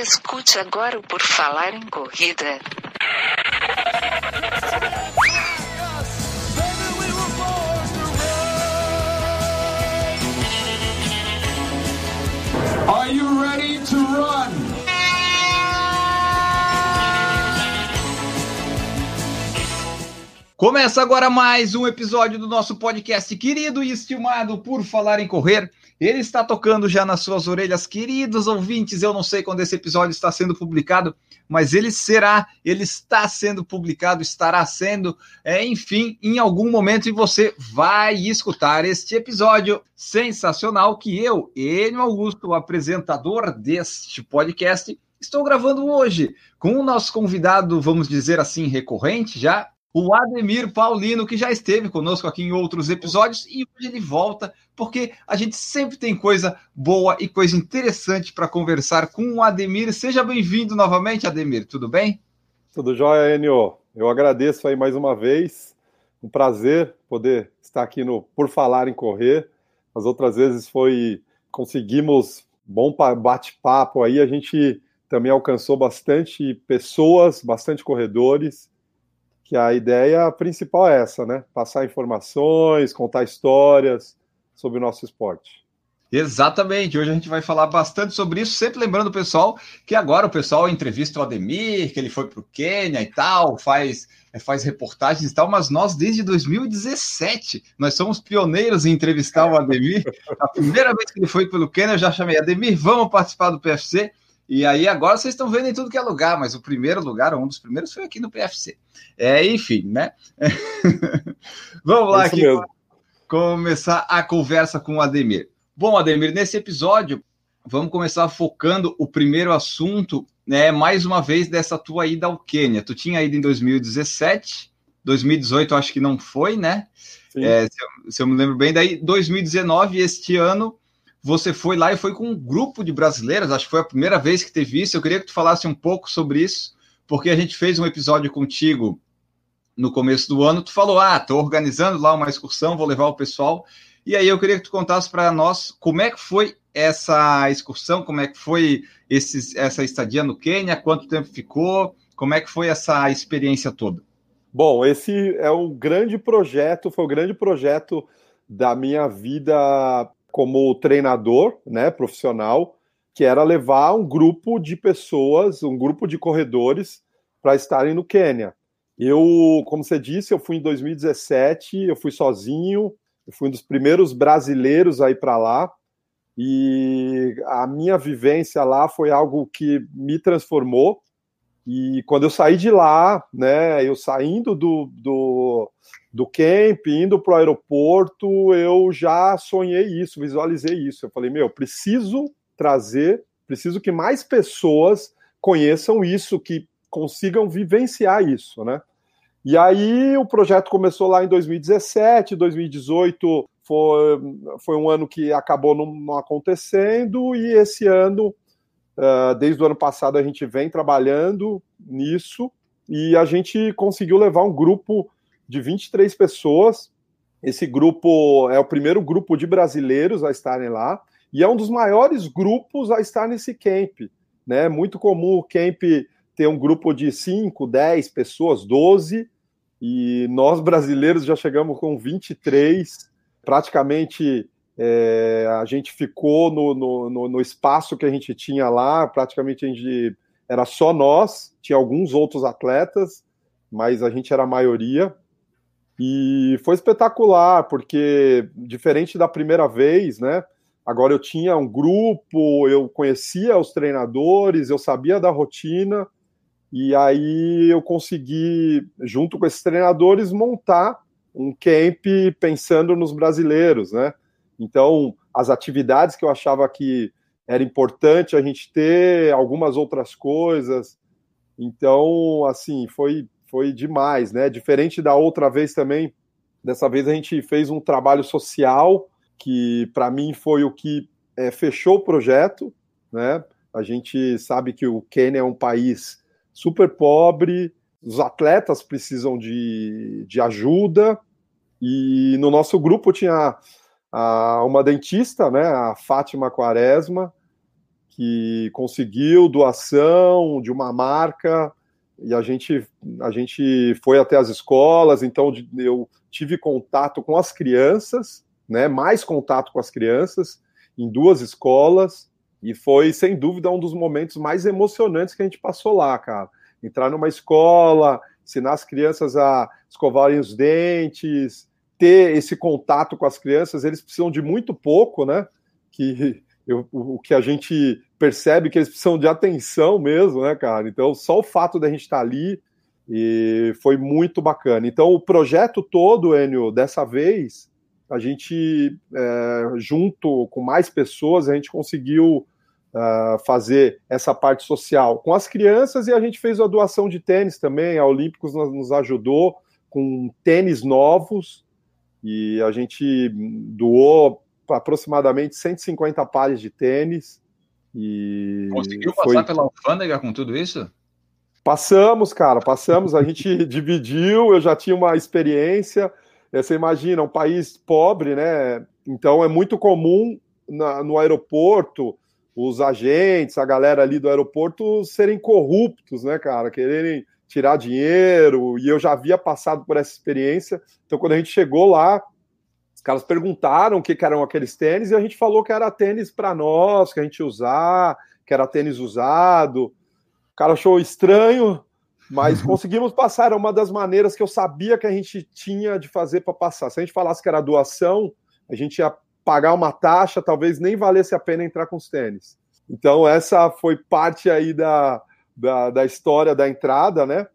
Escute agora o Por Falar em Corrida. Are you ready to run? Começa agora mais um episódio do nosso podcast querido e estimado por falar em correr. Ele está tocando já nas suas orelhas, queridos ouvintes. Eu não sei quando esse episódio está sendo publicado, mas ele será, ele está sendo publicado, estará sendo, é, enfim, em algum momento e você vai escutar este episódio sensacional que eu, Enio Augusto, o apresentador deste podcast, estou gravando hoje com o nosso convidado, vamos dizer assim, recorrente já, o Ademir Paulino, que já esteve conosco aqui em outros episódios, e hoje ele volta, porque a gente sempre tem coisa boa e coisa interessante para conversar com o Ademir. Seja bem-vindo novamente, Ademir, tudo bem? Tudo jóia, Enio. Eu agradeço aí mais uma vez. Um prazer poder estar aqui no Por Falar em Correr. As outras vezes foi. Conseguimos bom bate-papo aí. A gente também alcançou bastante pessoas, bastante corredores que a ideia principal é essa, né? Passar informações, contar histórias sobre o nosso esporte. Exatamente, hoje a gente vai falar bastante sobre isso, sempre lembrando o pessoal que agora o pessoal entrevista o Ademir, que ele foi para o Quênia e tal, faz, faz reportagens e tal, mas nós desde 2017, nós somos pioneiros em entrevistar o Ademir. A primeira vez que ele foi pelo Quênia, eu já chamei Ademir, vamos participar do PFC. E aí agora vocês estão vendo em tudo que é lugar, mas o primeiro lugar, um dos primeiros, foi aqui no PFC. É, enfim, né? Vamos lá aqui mesmo. começar a conversa com o Ademir. Bom, Ademir, nesse episódio, vamos começar focando o primeiro assunto, né? Mais uma vez dessa tua ida ao Quênia. Tu tinha ido em 2017, 2018 acho que não foi, né? É, se, eu, se eu me lembro bem, daí 2019, este ano, você foi lá e foi com um grupo de brasileiras, acho que foi a primeira vez que teve isso. Eu queria que tu falasse um pouco sobre isso, porque a gente fez um episódio contigo no começo do ano. Tu falou: Ah, estou organizando lá uma excursão, vou levar o pessoal. E aí eu queria que tu contasse para nós como é que foi essa excursão, como é que foi essa estadia no Quênia, quanto tempo ficou, como é que foi essa experiência toda. Bom, esse é um grande projeto, foi o um grande projeto da minha vida como treinador, né, profissional, que era levar um grupo de pessoas, um grupo de corredores para estarem no Quênia. Eu, como você disse, eu fui em 2017, eu fui sozinho, eu fui um dos primeiros brasileiros a ir para lá, e a minha vivência lá foi algo que me transformou. E quando eu saí de lá, né, eu saindo do, do, do camp, indo para o aeroporto, eu já sonhei isso, visualizei isso. Eu falei, meu, preciso trazer, preciso que mais pessoas conheçam isso, que consigam vivenciar isso, né? E aí o projeto começou lá em 2017, 2018 foi, foi um ano que acabou não, não acontecendo, e esse ano, uh, desde o ano passado, a gente vem trabalhando nisso, e a gente conseguiu levar um grupo de 23 pessoas. Esse grupo é o primeiro grupo de brasileiros a estarem lá e é um dos maiores grupos a estar nesse camp. Né? É muito comum o camp ter um grupo de 5, 10 pessoas, 12, e nós brasileiros já chegamos com 23. Praticamente é, a gente ficou no, no, no, espaço que a gente tinha lá, praticamente a gente era só nós, tinha alguns outros atletas, mas a gente era a maioria. E foi espetacular, porque diferente da primeira vez, né? Agora eu tinha um grupo, eu conhecia os treinadores, eu sabia da rotina, e aí eu consegui, junto com esses treinadores, montar um camp pensando nos brasileiros, né? Então, as atividades que eu achava que era importante a gente ter, algumas outras coisas. Então, assim, foi foi demais, né? Diferente da outra vez também, dessa vez a gente fez um trabalho social que para mim foi o que é, fechou o projeto, né? A gente sabe que o Quênia é um país super pobre, os atletas precisam de, de ajuda e no nosso grupo tinha a, uma dentista, né? A Fátima Quaresma, que conseguiu doação de uma marca e a gente, a gente foi até as escolas, então eu tive contato com as crianças, né, mais contato com as crianças, em duas escolas, e foi, sem dúvida, um dos momentos mais emocionantes que a gente passou lá, cara. Entrar numa escola, ensinar as crianças a escovarem os dentes, ter esse contato com as crianças, eles precisam de muito pouco, né? Que eu, o que a gente percebe que eles precisam de atenção mesmo, né, cara? Então, só o fato da gente estar ali e foi muito bacana. Então, o projeto todo, Enio, dessa vez, a gente, é, junto com mais pessoas, a gente conseguiu uh, fazer essa parte social com as crianças e a gente fez a doação de tênis também. A Olímpicos nos ajudou com tênis novos e a gente doou aproximadamente 150 pares de tênis. E Conseguiu passar foi... pela alfândega com tudo isso? Passamos, cara, passamos. A gente dividiu. Eu já tinha uma experiência. Você imagina, um país pobre, né? Então é muito comum na, no aeroporto os agentes, a galera ali do aeroporto serem corruptos, né, cara? Quererem tirar dinheiro. E eu já havia passado por essa experiência. Então, quando a gente chegou lá, os caras perguntaram o que, que eram aqueles tênis e a gente falou que era tênis para nós, que a gente usar, que era tênis usado. O cara achou estranho, mas conseguimos passar. Era uma das maneiras que eu sabia que a gente tinha de fazer para passar. Se a gente falasse que era doação, a gente ia pagar uma taxa, talvez nem valesse a pena entrar com os tênis. Então, essa foi parte aí da, da, da história da entrada, né?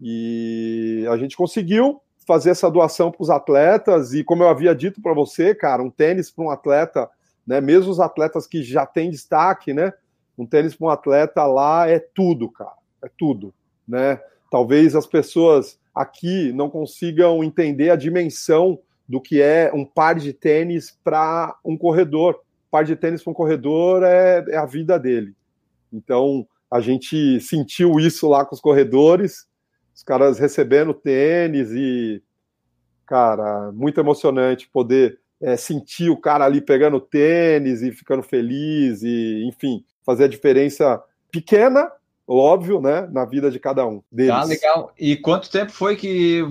E a gente conseguiu fazer essa doação para os atletas e como eu havia dito para você, cara, um tênis para um atleta, né, mesmo os atletas que já têm destaque, né, um tênis para um atleta lá é tudo, cara, é tudo, né? Talvez as pessoas aqui não consigam entender a dimensão do que é um par de tênis para um corredor. Par de tênis para um corredor é, é a vida dele. Então, a gente sentiu isso lá com os corredores os caras recebendo tênis e, cara, muito emocionante poder é, sentir o cara ali pegando tênis e ficando feliz e, enfim, fazer a diferença pequena, óbvio, né, na vida de cada um deles. Ah, legal. E quanto tempo foi que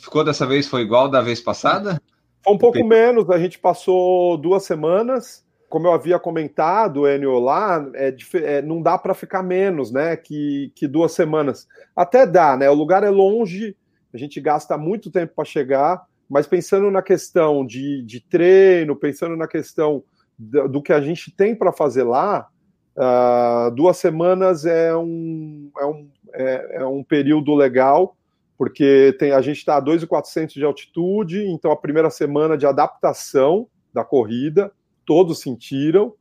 ficou dessa vez? Foi igual da vez passada? Foi um pouco menos, a gente passou duas semanas como eu havia comentado, Enio, lá, é, é, não dá para ficar menos, né? Que, que duas semanas. Até dá, né? O lugar é longe, a gente gasta muito tempo para chegar, mas pensando na questão de, de treino, pensando na questão do, do que a gente tem para fazer lá, uh, duas semanas é um, é, um, é, é um período legal, porque tem, a gente está a 2.400 de altitude, então a primeira semana de adaptação da corrida todos sentiram.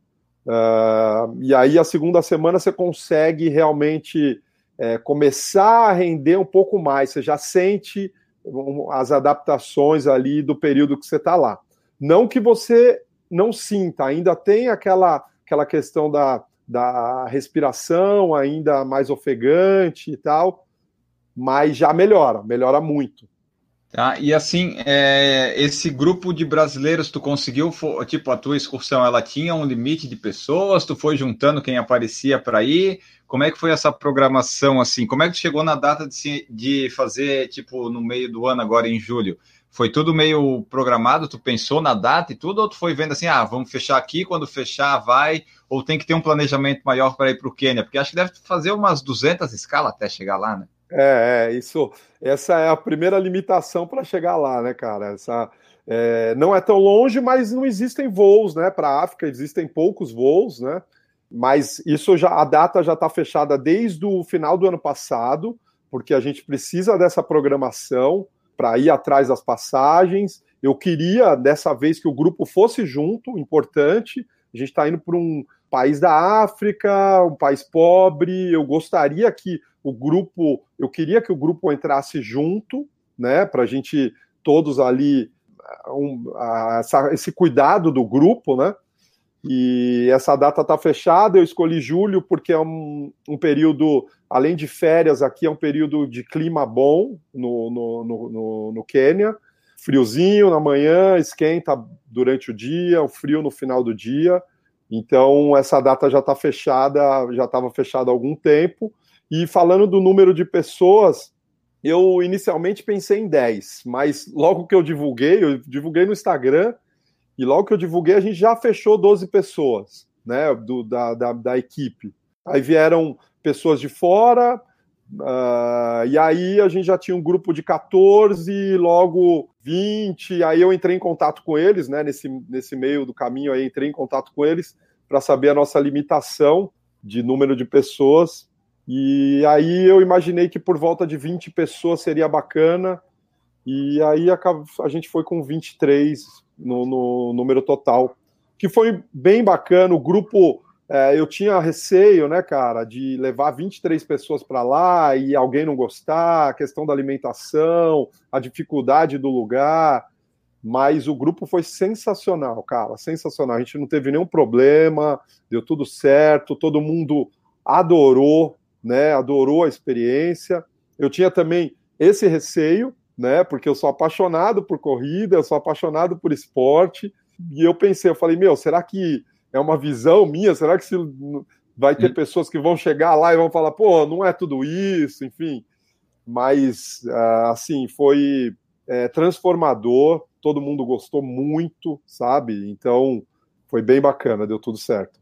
Uh, e aí, a segunda semana, você consegue realmente é, começar a render um pouco mais. Você já sente as adaptações ali do período que você está lá. Não que você não sinta, ainda tem aquela, aquela questão da, da respiração ainda mais ofegante e tal, mas já melhora, melhora muito. Tá? E assim, é, esse grupo de brasileiros, tu conseguiu, tipo, a tua excursão, ela tinha um limite de pessoas, tu foi juntando quem aparecia para ir, como é que foi essa programação, assim, como é que chegou na data de, de fazer, tipo, no meio do ano, agora em julho? Foi tudo meio programado, tu pensou na data e tudo, ou tu foi vendo assim, ah, vamos fechar aqui, quando fechar vai, ou tem que ter um planejamento maior para ir para o Quênia? Porque acho que deve fazer umas 200 escalas até chegar lá, né? É, é, isso. Essa é a primeira limitação para chegar lá, né, cara? Essa é, não é tão longe, mas não existem voos, né? Para a África existem poucos voos, né? Mas isso já a data já está fechada desde o final do ano passado, porque a gente precisa dessa programação para ir atrás das passagens. Eu queria dessa vez que o grupo fosse junto, importante. A gente está indo para um país da África, um país pobre. Eu gostaria que o grupo, eu queria que o grupo entrasse junto, né, para a gente todos ali um, a, essa, esse cuidado do grupo, né? E essa data está fechada. Eu escolhi julho porque é um, um, período, além de férias, aqui é um período de clima bom no, no, no, no, no Quênia. Friozinho na manhã, esquenta durante o dia, o frio no final do dia. Então, essa data já está fechada, já estava fechada há algum tempo. E falando do número de pessoas, eu inicialmente pensei em 10, mas logo que eu divulguei, eu divulguei no Instagram, e logo que eu divulguei, a gente já fechou 12 pessoas, né, do, da, da, da equipe. Aí vieram pessoas de fora, uh, e aí a gente já tinha um grupo de 14, logo 20, aí eu entrei em contato com eles, né, nesse, nesse meio do caminho aí, entrei em contato com eles para saber a nossa limitação de número de pessoas, e aí eu imaginei que por volta de 20 pessoas seria bacana. E aí a, gente foi com 23 no, no número total, que foi bem bacana. O grupo, é, eu tinha receio, né, cara, de levar 23 pessoas para lá e alguém não gostar, a questão da alimentação, a dificuldade do lugar. Mas o grupo foi sensacional, cara, sensacional. A gente não teve nenhum problema, deu tudo certo, todo mundo adorou né? Adorou a experiência. Eu tinha também esse receio, né? Porque eu sou apaixonado por corrida, eu sou apaixonado por esporte. E eu pensei, eu falei, meu, será que é uma visão minha? Será que se vai ter hum. pessoas que vão chegar lá e vão falar, pô, não é tudo isso, enfim. Mas, ah, assim, foi é, transformador, todo mundo gostou muito, sabe? Então, foi bem bacana, deu tudo certo.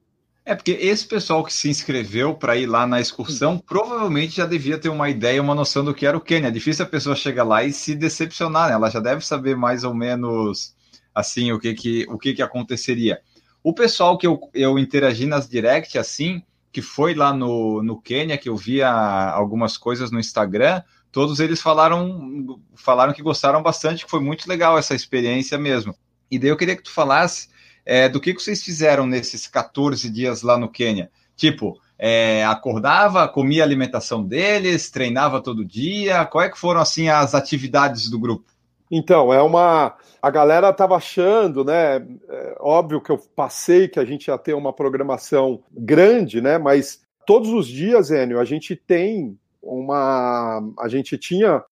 É porque esse pessoal que se inscreveu para ir lá na excursão provavelmente já devia ter uma ideia, uma noção do que era o Quênia. É difícil a pessoa chegar lá e se decepcionar, né? Ela já deve saber mais ou menos assim o que que, o que, que aconteceria. O pessoal que eu, eu interagi nas direct assim, que foi lá no, no Quênia, que eu via algumas coisas no Instagram, todos eles falaram falaram que gostaram bastante, que foi muito legal essa experiência mesmo. E daí eu queria que tu falasse é, do que, que vocês fizeram nesses 14 dias lá no Quênia. Tipo, é, acordava, comia a alimentação deles, treinava todo dia. Qual é que foram assim as atividades do grupo? Então, é uma. A galera estava achando, né? É, óbvio que eu passei que a gente ia ter uma programação grande, né? Mas todos os dias, Enio, a gente tem uma. A gente tinha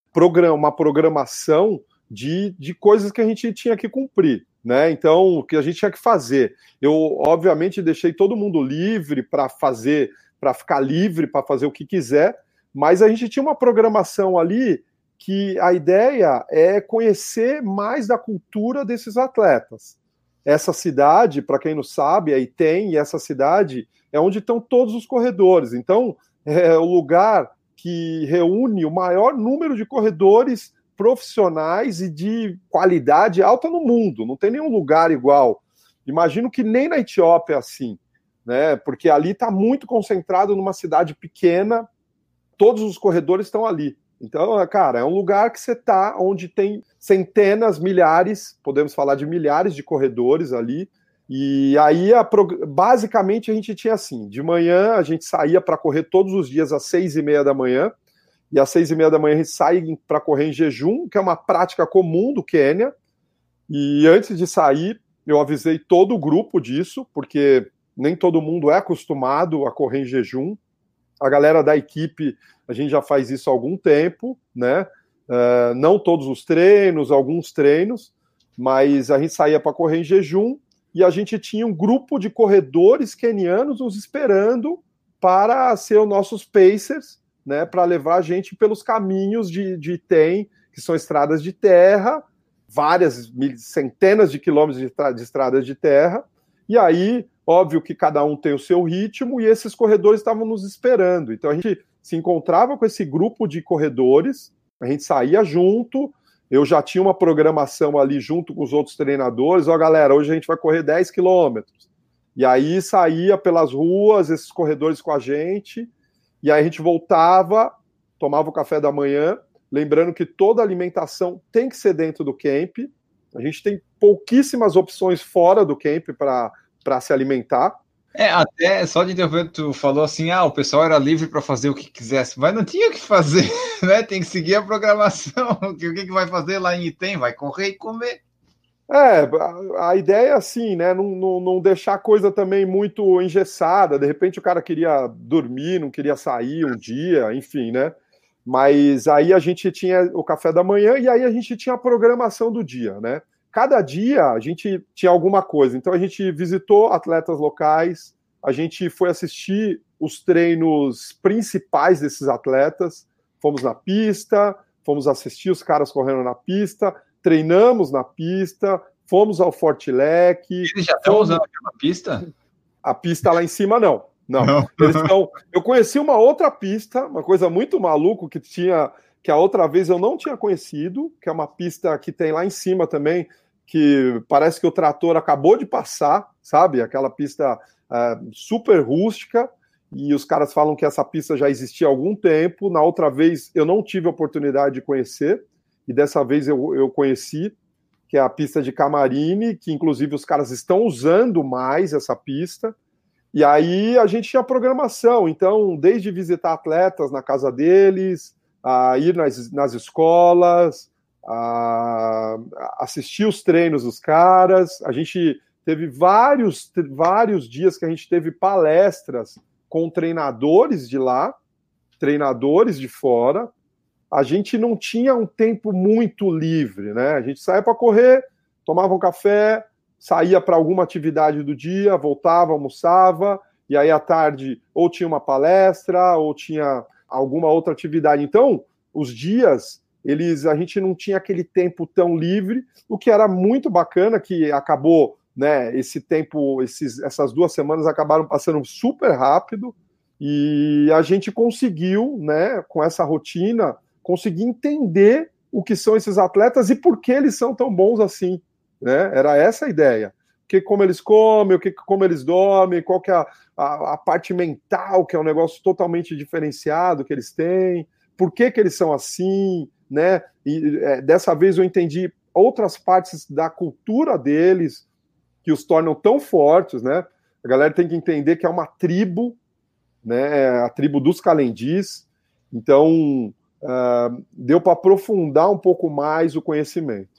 uma programação de, de coisas que a gente tinha que cumprir né? Então, o que a gente tinha que fazer? Eu, obviamente, deixei todo mundo livre para fazer, para ficar livre para fazer o que quiser, mas a gente tinha uma programação ali que a ideia é conhecer mais da cultura desses atletas. Essa cidade, para quem não sabe, aí tem, e essa cidade é onde estão todos os corredores. Então, é o lugar que reúne o maior número de corredores profissionais e de qualidade alta no mundo. Não tem nenhum lugar igual. Imagino que nem na Etiópia é assim, né? Porque ali está muito concentrado numa cidade pequena, todos os corredores estão ali. Então, cara, é um lugar que você está onde tem centenas, milhares, podemos falar de milhares de corredores ali. E aí, a, basicamente, a gente tinha assim: de manhã a gente saía para correr todos os dias às seis e meia da manhã e às seis e meia da manhã a gente sai para correr em jejum, que é uma prática comum do Quênia. E antes de sair, eu avisei todo o grupo disso, porque nem todo mundo é acostumado a correr em jejum. A galera da equipe, a gente já faz isso há algum tempo, né? Uh, não todos os treinos, alguns treinos, mas a gente saía para correr em jejum e a gente tinha um grupo de corredores quenianos nos esperando para ser os nossos pacers né, para levar a gente pelos caminhos de, de Item, que são estradas de terra, várias centenas de quilômetros de, de estradas de terra, e aí, óbvio que cada um tem o seu ritmo, e esses corredores estavam nos esperando. Então a gente se encontrava com esse grupo de corredores, a gente saía junto, eu já tinha uma programação ali junto com os outros treinadores, ó galera, hoje a gente vai correr 10 quilômetros. E aí saía pelas ruas, esses corredores com a gente, e aí a gente voltava, tomava o café da manhã, lembrando que toda alimentação tem que ser dentro do camp. A gente tem pouquíssimas opções fora do camp para se alimentar. É, até só de interromper, tu falou assim: ah, o pessoal era livre para fazer o que quisesse, mas não tinha o que fazer, né? Tem que seguir a programação. O que, que vai fazer lá em Item? Vai correr e comer. É, a, ideia é assim, né? Não, não, não, deixar a coisa também muito engessada. De repente o cara queria dormir, não queria sair um dia, enfim, né? Mas aí a gente tinha o café da manhã e aí a gente tinha a programação do dia, né? cada dia a gente tinha alguma coisa. Então a gente visitou atletas locais, a gente foi assistir os treinos principais desses atletas, fomos na pista, fomos assistir os caras correndo na pista, treinamos na pista, fomos ao Fortilec. Eles já estão usando aquela pista? A pista lá em cima, não. Não. não. Eles estão. Eu conheci uma outra pista, uma coisa muito maluco que tinha, que a outra vez eu não tinha conhecido, que é uma pista que tem lá em cima também, que parece que o trator acabou de passar, sabe? Aquela pista uh, super rústica. E os caras falam que essa pista já existia há algum tempo. Na outra vez eu não tive a oportunidade de conhecer, e dessa vez eu, eu conheci, que é a pista de Camarine, que inclusive os caras estão usando mais essa pista. E aí a gente tinha programação, então, desde visitar atletas na casa deles, a ir nas, nas escolas, a assistir os treinos dos caras. A gente teve vários, vários dias que a gente teve palestras com treinadores de lá, treinadores de fora. A gente não tinha um tempo muito livre, né? A gente saía para correr, tomava um café, saía para alguma atividade do dia, voltava, almoçava, e aí à tarde ou tinha uma palestra ou tinha alguma outra atividade. Então, os dias eles a gente não tinha aquele tempo tão livre, o que era muito bacana, que acabou, né? Esse tempo, esses, essas duas semanas acabaram passando super rápido e a gente conseguiu, né? Com essa rotina, conseguir entender o que são esses atletas e por que eles são tão bons assim, né? Era essa a ideia. Que como eles comem, o que como eles dormem, qual que é a, a, a parte mental, que é um negócio totalmente diferenciado que eles têm, por que, que eles são assim, né? E é, dessa vez eu entendi outras partes da cultura deles que os tornam tão fortes, né? A galera tem que entender que é uma tribo, né? É a tribo dos calendis. Então, uh, deu para aprofundar um pouco mais o conhecimento.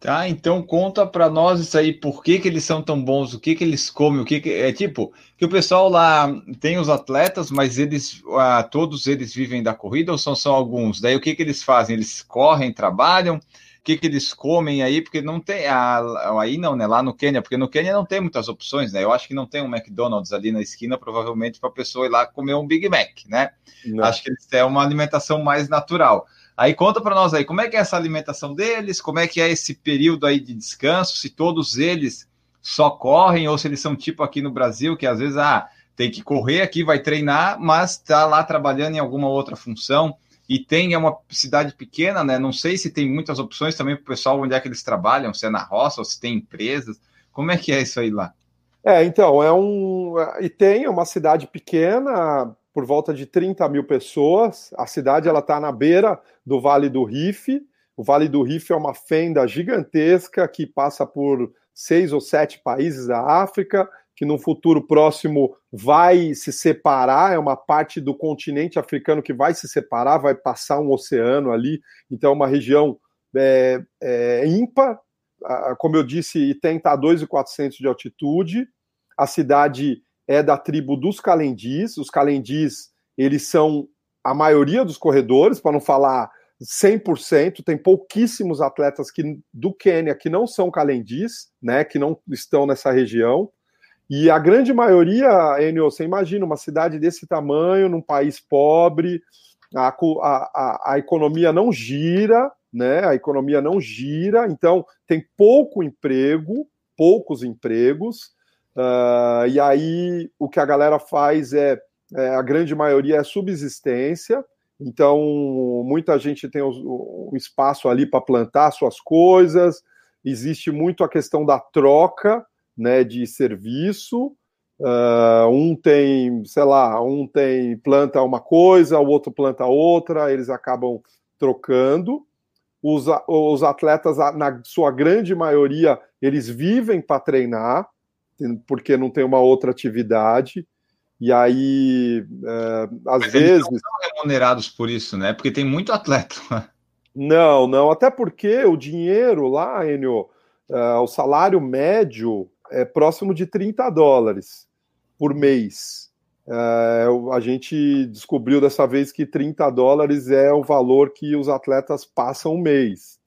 Tá, então conta para nós isso aí, por que, que eles são tão bons, o que que eles comem, o que, que é tipo, que o pessoal lá tem os atletas, mas eles ah, todos eles vivem da corrida ou são só alguns? Daí o que que eles fazem? Eles correm, trabalham, que que eles comem aí? Porque não tem ah, aí não, né? Lá no Quênia, porque no Quênia não tem muitas opções, né? Eu acho que não tem um McDonald's ali na esquina, provavelmente para a pessoa ir lá comer um Big Mac, né? Não. Acho que eles têm uma alimentação mais natural. Aí conta para nós aí, como é que é essa alimentação deles, como é que é esse período aí de descanso, se todos eles só correm ou se eles são tipo aqui no Brasil, que às vezes ah, tem que correr aqui, vai treinar, mas está lá trabalhando em alguma outra função e tem é uma cidade pequena, né? Não sei se tem muitas opções também para o pessoal onde é que eles trabalham, se é na roça ou se tem empresas. Como é que é isso aí lá? É, então, é um. E tem uma cidade pequena, por volta de 30 mil pessoas. A cidade ela está na beira do Vale do Rife. O Vale do Rife é uma fenda gigantesca que passa por seis ou sete países da África, que no futuro próximo vai se separar. É uma parte do continente africano que vai se separar, vai passar um oceano ali. Então, é uma região é, é, ímpar. Como eu disse, tem está a 2.400 de altitude. A cidade é da tribo dos calendis. Os calendis, eles são a maioria dos corredores, para não falar 100%, tem pouquíssimos atletas que, do Quênia que não são calendis, né, que não estão nessa região. E a grande maioria, Enio, você imagina uma cidade desse tamanho, num país pobre, a, a, a, economia não gira, né? A economia não gira, então tem pouco emprego, poucos empregos, Uh, e aí o que a galera faz é, é, a grande maioria é subsistência. Então muita gente tem um espaço ali para plantar suas coisas. Existe muito a questão da troca, né, de serviço. Uh, um tem, sei lá, um tem planta uma coisa, o outro planta outra. Eles acabam trocando. Os, os atletas, na sua grande maioria, eles vivem para treinar porque não tem uma outra atividade. E aí, é, às Mas vezes. Eles não são remunerados por isso, né? Porque tem muito atleta. Não, não. Até porque o dinheiro lá, Enio, é, o salário médio é próximo de 30 dólares por mês. É, a gente descobriu dessa vez que 30 dólares é o valor que os atletas passam um mês.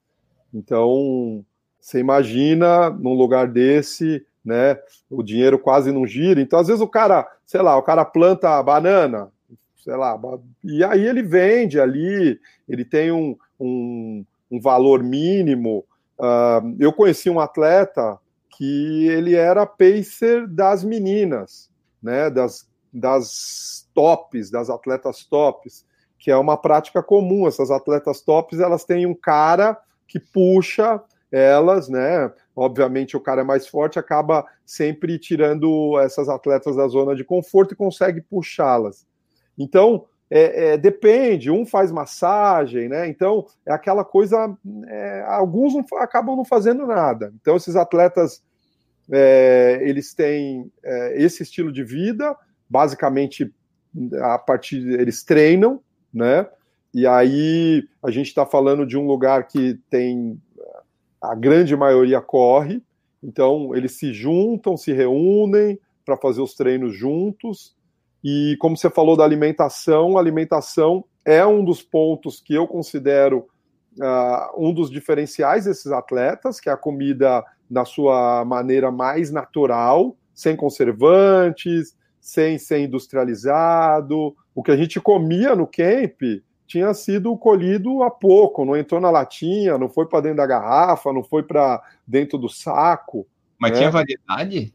Então, Você imagina num lugar desse, né? O dinheiro quase não gira. Então, às vezes, o cara, sei lá, o cara planta banana, sei lá, e aí ele vende ali, ele tem um, um, um valor mínimo. Uh, eu conheci um atleta que ele era pacer das meninas, né? Das, das tops, das atletas tops, que é uma prática comum. Essas atletas tops, elas têm um cara que puxa elas, né? Obviamente, o cara é mais forte, acaba sempre tirando essas atletas da zona de conforto e consegue puxá-las. Então, é, é, depende, um faz massagem, né? Então, é aquela coisa. É, alguns não, acabam não fazendo nada. Então, esses atletas é, eles têm é, esse estilo de vida, basicamente a partir eles treinam, né? E aí a gente está falando de um lugar que tem a grande maioria corre, então eles se juntam, se reúnem para fazer os treinos juntos. E como você falou da alimentação, a alimentação é um dos pontos que eu considero uh, um dos diferenciais desses atletas, que é a comida na sua maneira mais natural, sem conservantes, sem ser industrializado. O que a gente comia no camp tinha sido colhido há pouco, não entrou na latinha, não foi para dentro da garrafa, não foi para dentro do saco. Mas né? tinha variedade?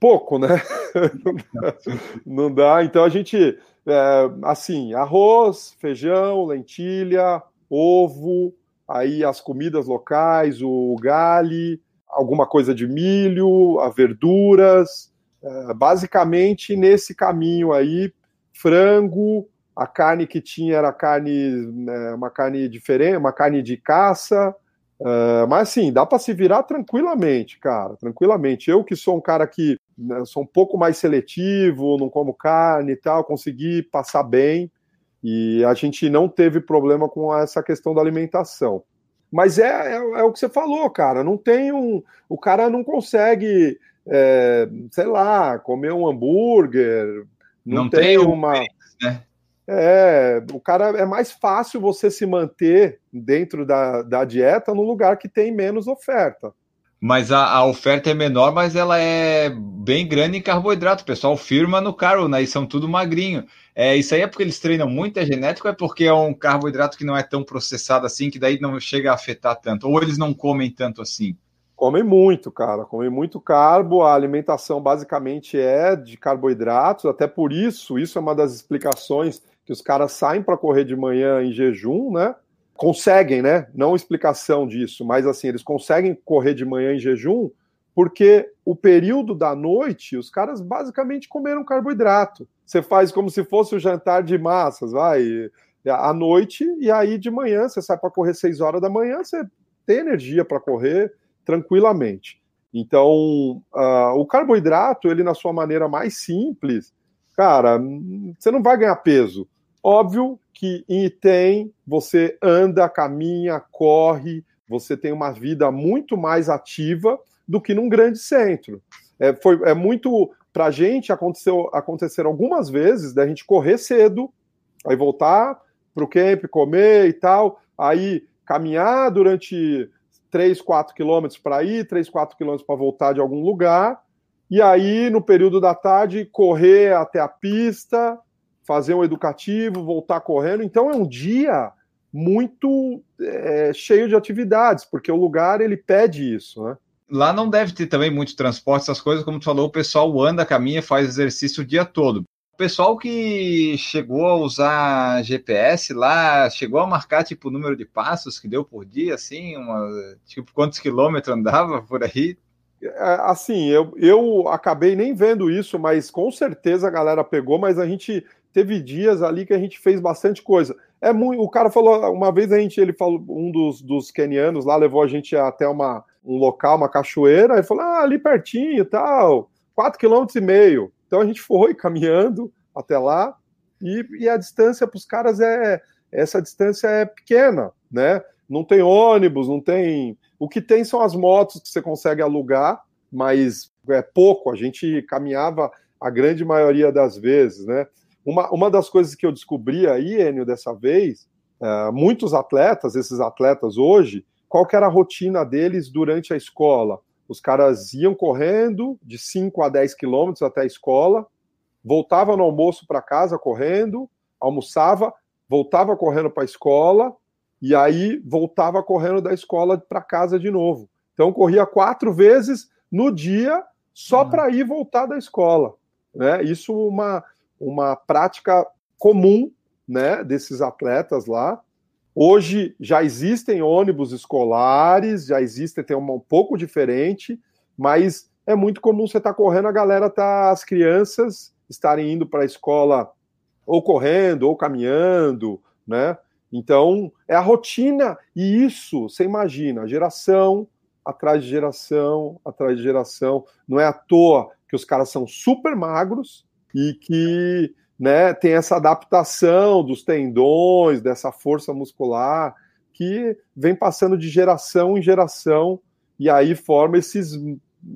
Pouco, né? não, dá, não dá. Então a gente, é, assim, arroz, feijão, lentilha, ovo, aí as comidas locais, o galho, alguma coisa de milho, a verduras, é, basicamente nesse caminho aí, frango, a carne que tinha era carne, né, uma carne diferente, uma carne de caça, uh, mas assim, dá para se virar tranquilamente, cara, tranquilamente. Eu que sou um cara que sou um pouco mais seletivo, não como carne e tal, consegui passar bem e a gente não teve problema com essa questão da alimentação. Mas é, é, é o que você falou, cara. Não tem um. O cara não consegue, é, sei lá, comer um hambúrguer. Não, não tem, tem uma. Né? É, o cara é mais fácil você se manter dentro da, da dieta no lugar que tem menos oferta. Mas a, a, oferta é menor, mas ela é bem grande em carboidrato. O pessoal firma no carbo, né? E são tudo magrinho. É, isso aí é porque eles treinam muito, é genético, é porque é um carboidrato que não é tão processado assim, que daí não chega a afetar tanto. Ou eles não comem tanto assim? Comem muito, cara. Comem muito carbo. A alimentação basicamente é de carboidratos. Até por isso, isso é uma das explicações que os caras saem para correr de manhã em jejum, né? Conseguem, né? Não explicação disso, mas assim, eles conseguem correr de manhã em jejum porque o período da noite, os caras basicamente comeram carboidrato. Você faz como se fosse o jantar de massas, vai, à noite, e aí de manhã você sai para correr 6 horas da manhã, você tem energia para correr tranquilamente. Então, uh, o carboidrato, ele na sua maneira mais simples, cara, você não vai ganhar peso. Óbvio que em Item você anda, caminha, corre, você tem uma vida muito mais ativa do que num grande centro. É, foi, é muito. Para a gente, aconteceu, aconteceram algumas vezes da gente correr cedo, aí voltar para o camp, comer e tal, aí caminhar durante 3, 4 quilômetros para ir, 3, 4 quilômetros para voltar de algum lugar, e aí no período da tarde correr até a pista, fazer um educativo, voltar correndo. Então é um dia muito é, cheio de atividades, porque o lugar ele pede isso, né? Lá não deve ter também muito transporte, essas coisas, como tu falou, o pessoal anda, caminha, faz exercício o dia todo. O pessoal que chegou a usar GPS lá, chegou a marcar tipo o número de passos que deu por dia, assim, uma, tipo quantos quilômetros andava por aí? É, assim, eu, eu acabei nem vendo isso, mas com certeza a galera pegou, mas a gente teve dias ali que a gente fez bastante coisa. É muito, o cara falou, uma vez a gente, ele falou, um dos, dos kenianos lá levou a gente até uma, um local, uma cachoeira, e falou, ah, ali pertinho e tal, quatro quilômetros e meio. Então a gente foi caminhando até lá, e, e a distância para os caras é, essa distância é pequena, né? Não tem ônibus, não tem. O que tem são as motos que você consegue alugar, mas é pouco. A gente caminhava a grande maioria das vezes, né? Uma, uma das coisas que eu descobri aí, Enio, dessa vez, é, muitos atletas, esses atletas hoje, qual que era a rotina deles durante a escola. Os caras iam correndo de 5 a 10 quilômetros até a escola, voltava no almoço para casa correndo, almoçava, voltava correndo para a escola, e aí voltava correndo da escola para casa de novo. Então corria quatro vezes no dia só uhum. para ir voltar da escola. Né? Isso uma, uma prática comum né, desses atletas lá. Hoje já existem ônibus escolares, já existem, tem uma um pouco diferente, mas é muito comum você estar tá correndo, a galera tá, as crianças estarem indo para a escola ou correndo ou caminhando, né? Então, é a rotina, e isso, você imagina, geração atrás de geração, atrás de geração. Não é à toa que os caras são super magros e que né, tem essa adaptação dos tendões, dessa força muscular, que vem passando de geração em geração, e aí forma esses,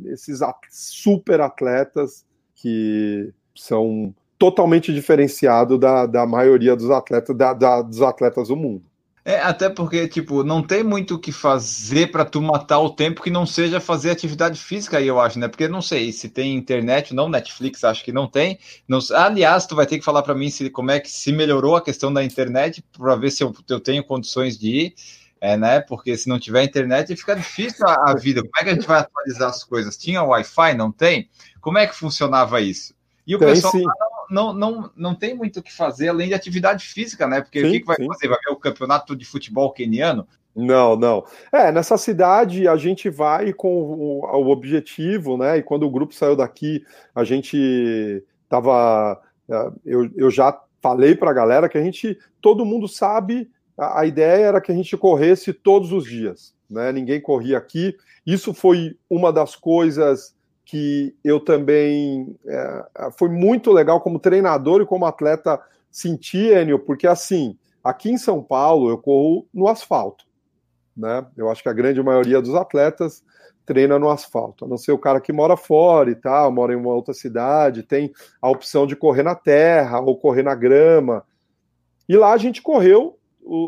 esses super atletas que são totalmente diferenciados da, da maioria dos atletas, da, da, dos atletas do mundo. É, até porque, tipo, não tem muito o que fazer para tu matar o tempo que não seja fazer atividade física aí, eu acho, né? Porque não sei se tem internet, não Netflix, acho que não tem. Não, aliás, tu vai ter que falar para mim se, como é que se melhorou a questão da internet para ver se eu, eu tenho condições de ir. É, né? Porque se não tiver internet, fica difícil a, a, vida. Como é que a gente vai atualizar as coisas? Tinha Wi-Fi? Não tem? Como é que funcionava isso? E o tem, pessoal não, não, não tem muito o que fazer além de atividade física, né? Porque sim, o que, que vai sim. fazer? Vai ver o campeonato de futebol keniano? Não, não. É, nessa cidade a gente vai com o, o objetivo, né? E quando o grupo saiu daqui, a gente tava. É, eu, eu já falei para a galera que a gente, todo mundo sabe, a, a ideia era que a gente corresse todos os dias, né? Ninguém corria aqui. Isso foi uma das coisas que eu também é, foi muito legal como treinador e como atleta sentir, Enio, porque assim, aqui em São Paulo eu corro no asfalto, né? Eu acho que a grande maioria dos atletas treina no asfalto, a não ser o cara que mora fora e tal, mora em uma outra cidade, tem a opção de correr na terra ou correr na grama. E lá a gente correu,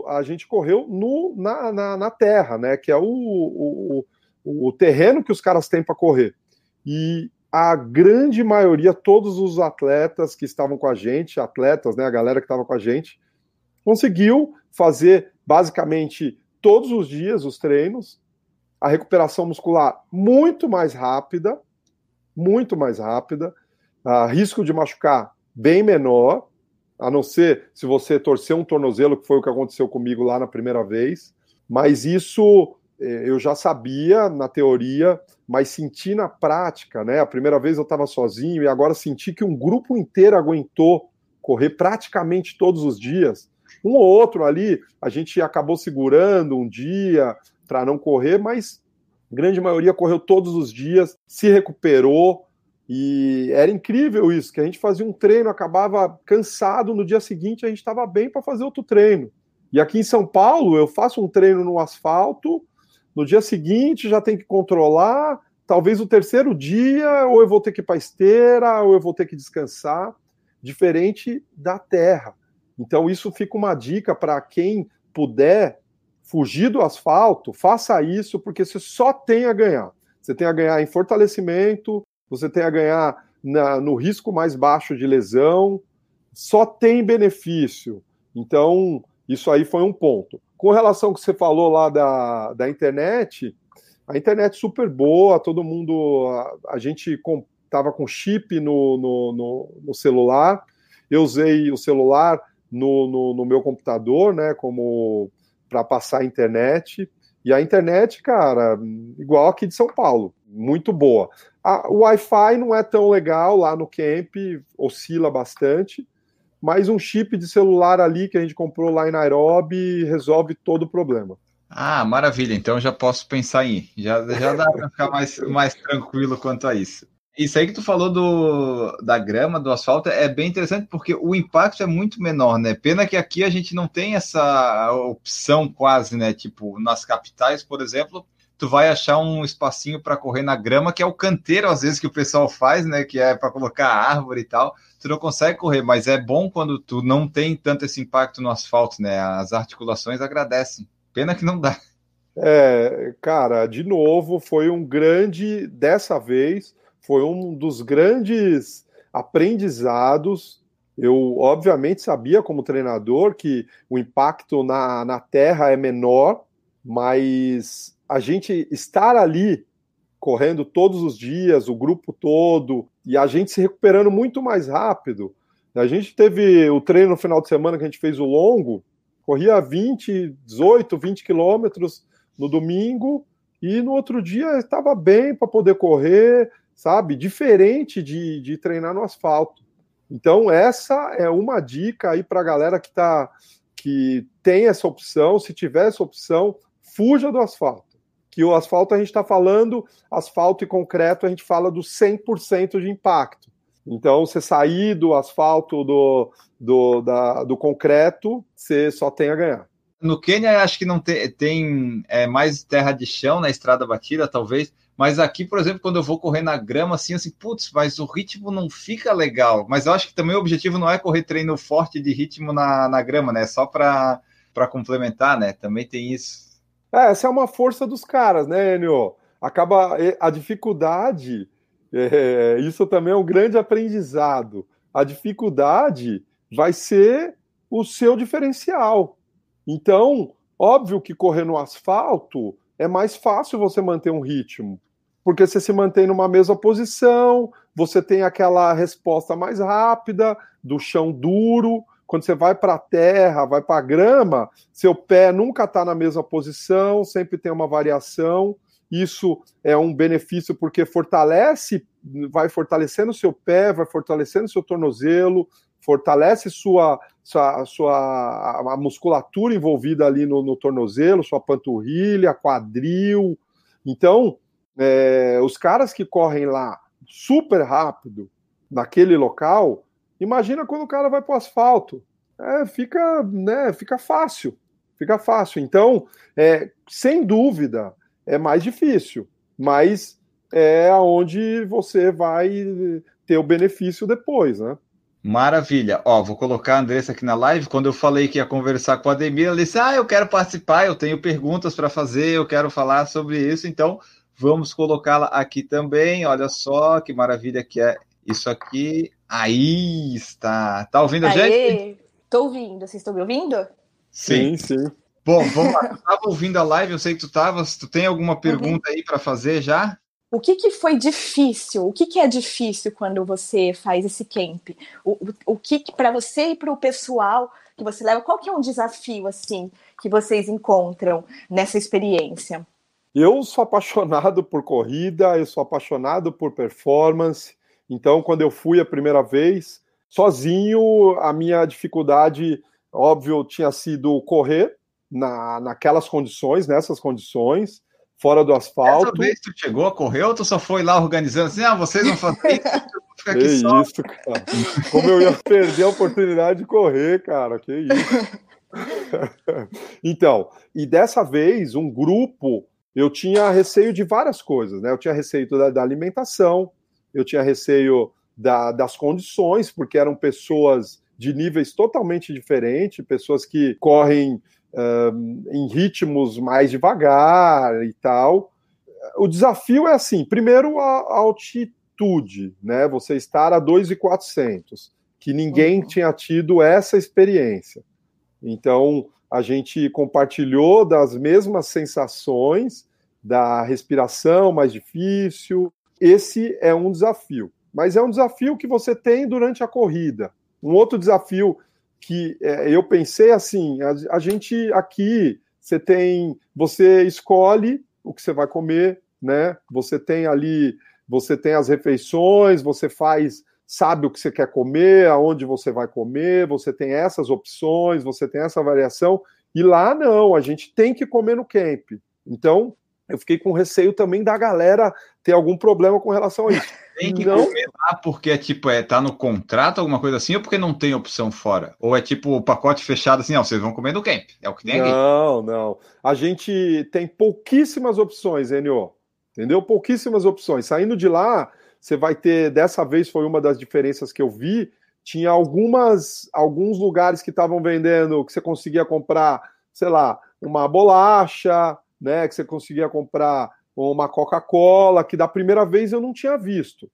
a gente correu no, na, na, na terra, né? Que é o, o, o terreno que os caras têm para correr. E a grande maioria, todos os atletas que estavam com a gente, atletas, né, a galera que estava com a gente, conseguiu fazer basicamente todos os dias os treinos, a recuperação muscular muito mais rápida, muito mais rápida, a risco de machucar bem menor, a não ser se você torcer um tornozelo, que foi o que aconteceu comigo lá na primeira vez, mas isso eu já sabia na teoria, mas senti na prática, né? A primeira vez eu estava sozinho e agora senti que um grupo inteiro aguentou correr praticamente todos os dias. Um ou outro ali, a gente acabou segurando um dia para não correr, mas a grande maioria correu todos os dias, se recuperou e era incrível isso, que a gente fazia um treino, acabava cansado, no dia seguinte a gente estava bem para fazer outro treino. E aqui em São Paulo, eu faço um treino no asfalto, no dia seguinte já tem que controlar. Talvez o terceiro dia, ou eu vou ter que ir para esteira, ou eu vou ter que descansar, diferente da terra. Então, isso fica uma dica para quem puder fugir do asfalto, faça isso, porque você só tem a ganhar. Você tem a ganhar em fortalecimento, você tem a ganhar na, no risco mais baixo de lesão, só tem benefício. Então, isso aí foi um ponto. Com relação ao que você falou lá da, da internet, a internet super boa, todo mundo. A, a gente estava com, chip no, no, no, no, celular, eu usei o celular no, no, no meu computador, né, como para passar a internet. E a internet, cara, igual aqui de São Paulo, muito boa. A, o Wi-Fi não é tão legal lá no camp, oscila bastante mais um chip de celular ali que a gente comprou lá em Nairobi resolve todo o problema. Ah, maravilha. Então já posso pensar em. Já, já dá para ficar mais, mais tranquilo quanto a isso. Isso aí que tu falou do, da grama, do asfalto, é bem interessante porque o impacto é muito menor, né? Pena que aqui a gente não tem essa opção quase, né? Tipo, nas capitais, por exemplo, tu vai achar um espacinho para correr na grama, que é o canteiro, às vezes, que o pessoal faz, né? Que é para colocar árvore e tal. Tu não consegue correr, mas é bom quando tu não tem tanto esse impacto no asfalto, né? As articulações agradecem. Pena que não dá. É, cara, de novo, foi um grande, dessa vez, foi um dos grandes aprendizados. Eu, obviamente, sabia como treinador que o impacto na, na terra é menor, mas a gente estar ali correndo todos os dias, o grupo todo, e a gente se recuperando muito mais rápido. A gente teve o treino no final de semana que a gente fez o longo, corria 20, 18, 20 quilômetros no domingo, e no outro dia estava bem para poder correr, sabe? Diferente de, de treinar no asfalto. Então, essa é uma dica aí para a galera que tá, que tem essa opção. Se tiver essa opção, fuja do asfalto que o asfalto a gente está falando, asfalto e concreto, a gente fala do 100% de impacto. Então, você sair do asfalto, do, do, da, do concreto, você só tem a ganhar. No Quênia, acho que não tem, tem é, mais terra de chão na estrada batida, talvez. Mas aqui, por exemplo, quando eu vou correr na grama, assim, assim, putz, mas o ritmo não fica legal. Mas eu acho que também o objetivo não é correr treino forte de ritmo na, na grama, né? Só para complementar, né? Também tem isso. É, essa é uma força dos caras, né, Enio? Acaba a dificuldade, é, isso também é um grande aprendizado. A dificuldade vai ser o seu diferencial. Então, óbvio que correr no asfalto é mais fácil você manter um ritmo, porque você se mantém numa mesma posição, você tem aquela resposta mais rápida do chão duro, quando você vai para a terra, vai para a grama, seu pé nunca está na mesma posição, sempre tem uma variação. Isso é um benefício porque fortalece, vai fortalecendo seu pé, vai fortalecendo seu tornozelo, fortalece sua, sua, sua a musculatura envolvida ali no, no tornozelo, sua panturrilha, quadril. Então, é, os caras que correm lá super rápido naquele local, Imagina quando o cara vai para o asfalto. É, fica, né, fica fácil. Fica fácil. Então, é, sem dúvida, é mais difícil, mas é onde você vai ter o benefício depois, né? Maravilha. Ó, vou colocar a Andressa aqui na live. Quando eu falei que ia conversar com a Ademir, ela disse: Ah, eu quero participar, eu tenho perguntas para fazer, eu quero falar sobre isso. Então, vamos colocá-la aqui também. Olha só que maravilha que é isso aqui. Aí está. Tá ouvindo a gente? Tô ouvindo. Vocês estão me ouvindo? Sim, sim. Bom, vamos lá. Tu estava ouvindo a live, eu sei que tu estavas. Tu tem alguma pergunta uhum. aí para fazer já? O que, que foi difícil? O que, que é difícil quando você faz esse camp? O, o, o que, que para você e para o pessoal que você leva, qual que é um desafio assim que vocês encontram nessa experiência? Eu sou apaixonado por corrida, eu sou apaixonado por performance. Então, quando eu fui a primeira vez, sozinho, a minha dificuldade, óbvio, tinha sido correr na, naquelas condições, nessas condições, fora do asfalto. Essa vez tu chegou a correr ou tu só foi lá organizando assim, ah, vocês vão fazer isso? Que isso, cara. Como eu ia perder a oportunidade de correr, cara, que isso. então, e dessa vez, um grupo, eu tinha receio de várias coisas, né? Eu tinha receio da, da alimentação, eu tinha receio da, das condições, porque eram pessoas de níveis totalmente diferentes, pessoas que correm um, em ritmos mais devagar e tal. O desafio é assim: primeiro, a, a altitude, né? Você estar a 2,400, que ninguém uhum. tinha tido essa experiência. Então, a gente compartilhou das mesmas sensações da respiração mais difícil, esse é um desafio. Mas é um desafio que você tem durante a corrida. Um outro desafio que é, eu pensei assim: a, a gente aqui, você tem, você escolhe o que você vai comer, né? Você tem ali, você tem as refeições, você faz, sabe o que você quer comer, aonde você vai comer, você tem essas opções, você tem essa variação. E lá não, a gente tem que comer no camp. Então, eu fiquei com receio também da galera ter algum problema com relação a isso. Tem que não... comer lá porque tipo, é, tá no contrato, alguma coisa assim, ou porque não tem opção fora? Ou é tipo o pacote fechado assim, não, vocês vão comer no camp. É o que tem aqui. Não, não. A gente tem pouquíssimas opções, Enio. Entendeu? Pouquíssimas opções. Saindo de lá, você vai ter, dessa vez foi uma das diferenças que eu vi, tinha algumas alguns lugares que estavam vendendo que você conseguia comprar, sei lá, uma bolacha, né? Que você conseguia comprar uma Coca-Cola, que da primeira vez eu não tinha visto.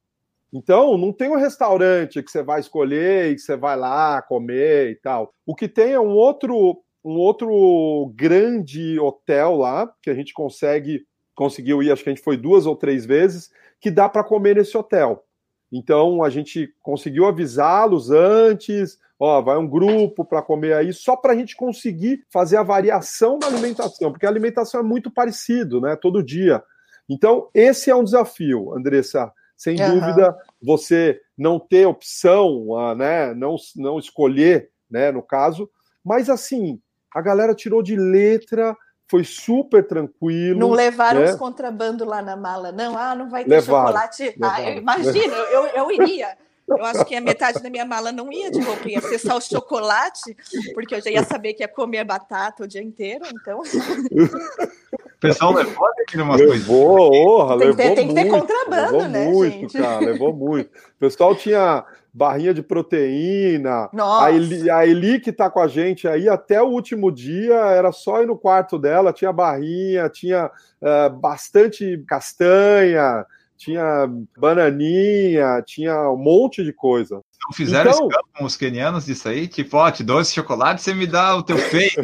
Então, não tem um restaurante que você vai escolher e que você vai lá comer e tal. O que tem é um outro, um outro grande hotel lá, que a gente consegue, conseguiu ir, acho que a gente foi duas ou três vezes, que dá para comer nesse hotel. Então, a gente conseguiu avisá-los antes, ó, vai um grupo para comer aí, só para a gente conseguir fazer a variação da alimentação, porque a alimentação é muito parecido, né, todo dia. Então, esse é um desafio, Andressa sem uhum. dúvida, você não ter opção, né, não, não escolher, né, no caso, mas assim, a galera tirou de letra, foi super tranquilo. Não levaram né? os contrabando lá na mala, não? Ah, não vai ter levaram, chocolate. Levaram, ah, imagina, eu, eu iria. Eu acho que a metade da minha mala não ia de roupinha, ia ser só o chocolate, porque eu já ia saber que ia comer batata o dia inteiro, então. O pessoal levou aqui coisas. Levou, orra, tem, levou tem, muito. Que ter contrabando, levou né, muito, gente? cara, levou muito. O pessoal tinha barrinha de proteína. Nossa. A Eli, a Eli que tá com a gente aí até o último dia era só ir no quarto dela, tinha barrinha, tinha uh, bastante castanha, tinha bananinha, tinha um monte de coisa. Não fizeram então, com os kenianos disso aí? Tipo, ó, te dou esse chocolate, você me dá o teu peito.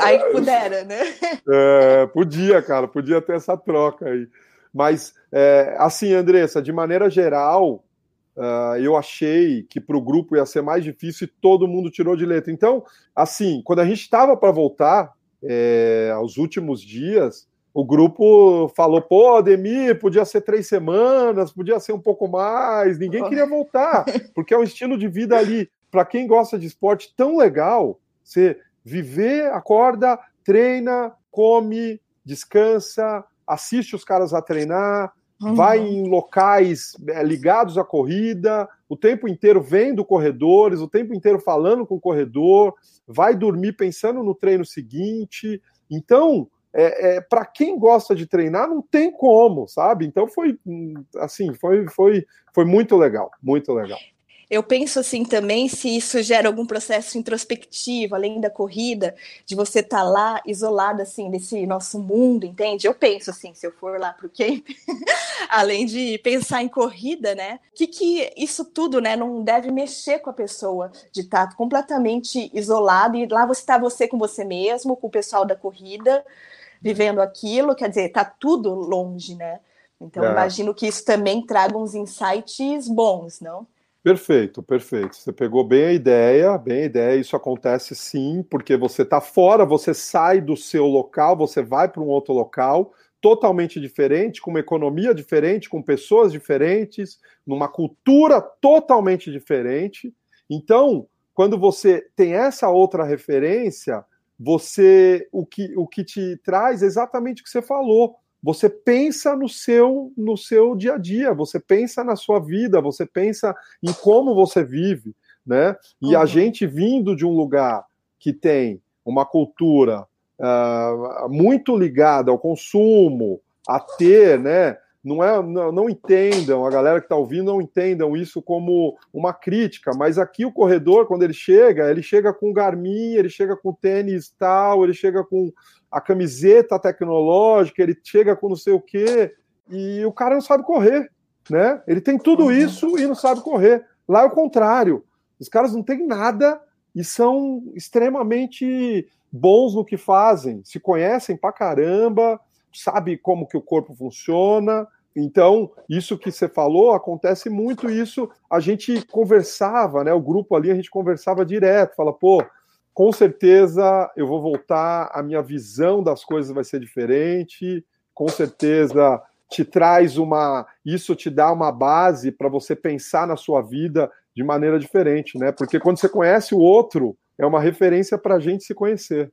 aí puderam, né? É, podia, cara, podia ter essa troca aí. Mas, é, assim, Andressa, de maneira geral, uh, eu achei que para o grupo ia ser mais difícil e todo mundo tirou de letra. Então, assim, quando a gente estava para voltar, é, aos últimos dias, o grupo falou, pô, Ademir, podia ser três semanas, podia ser um pouco mais, ninguém queria voltar, porque é um estilo de vida ali, para quem gosta de esporte, tão legal, você viver, acorda, treina, come, descansa, assiste os caras a treinar, uhum. vai em locais é, ligados à corrida, o tempo inteiro vendo corredores, o tempo inteiro falando com o corredor, vai dormir pensando no treino seguinte. Então, é, é para quem gosta de treinar, não tem como, sabe? Então foi assim, foi, foi, foi muito legal, muito legal. Eu penso assim também se isso gera algum processo introspectivo, além da corrida, de você estar tá lá isolado assim desse nosso mundo, entende? Eu penso assim, se eu for lá para o camp, além de pensar em corrida, né? Que que isso tudo, né, não deve mexer com a pessoa de estar tá completamente isolado e lá você está você com você mesmo, com o pessoal da corrida, vivendo aquilo, quer dizer, tá tudo longe, né? Então, é. imagino que isso também traga uns insights bons, não? Perfeito, perfeito. Você pegou bem a ideia, bem a ideia. Isso acontece sim, porque você está fora, você sai do seu local, você vai para um outro local totalmente diferente, com uma economia diferente, com pessoas diferentes, numa cultura totalmente diferente. Então, quando você tem essa outra referência, você o que, o que te traz é exatamente o que você falou. Você pensa no seu no seu dia a dia, você pensa na sua vida, você pensa em como você vive, né? E uhum. a gente vindo de um lugar que tem uma cultura uh, muito ligada ao consumo, a ter, né? Não é não, não, entendam, a galera que está ouvindo não entendam isso como uma crítica, mas aqui o corredor, quando ele chega, ele chega com Garmin, ele chega com tênis tal, ele chega com a camiseta tecnológica, ele chega com não sei o quê, e o cara não sabe correr, né? Ele tem tudo uhum. isso e não sabe correr. Lá é o contrário. Os caras não têm nada e são extremamente bons no que fazem, se conhecem pra caramba, sabe como que o corpo funciona. Então, isso que você falou, acontece muito isso. A gente conversava, né? O grupo ali, a gente conversava direto, fala, pô, com certeza eu vou voltar, a minha visão das coisas vai ser diferente, com certeza te traz uma. Isso te dá uma base para você pensar na sua vida de maneira diferente, né? Porque quando você conhece o outro, é uma referência para a gente se conhecer.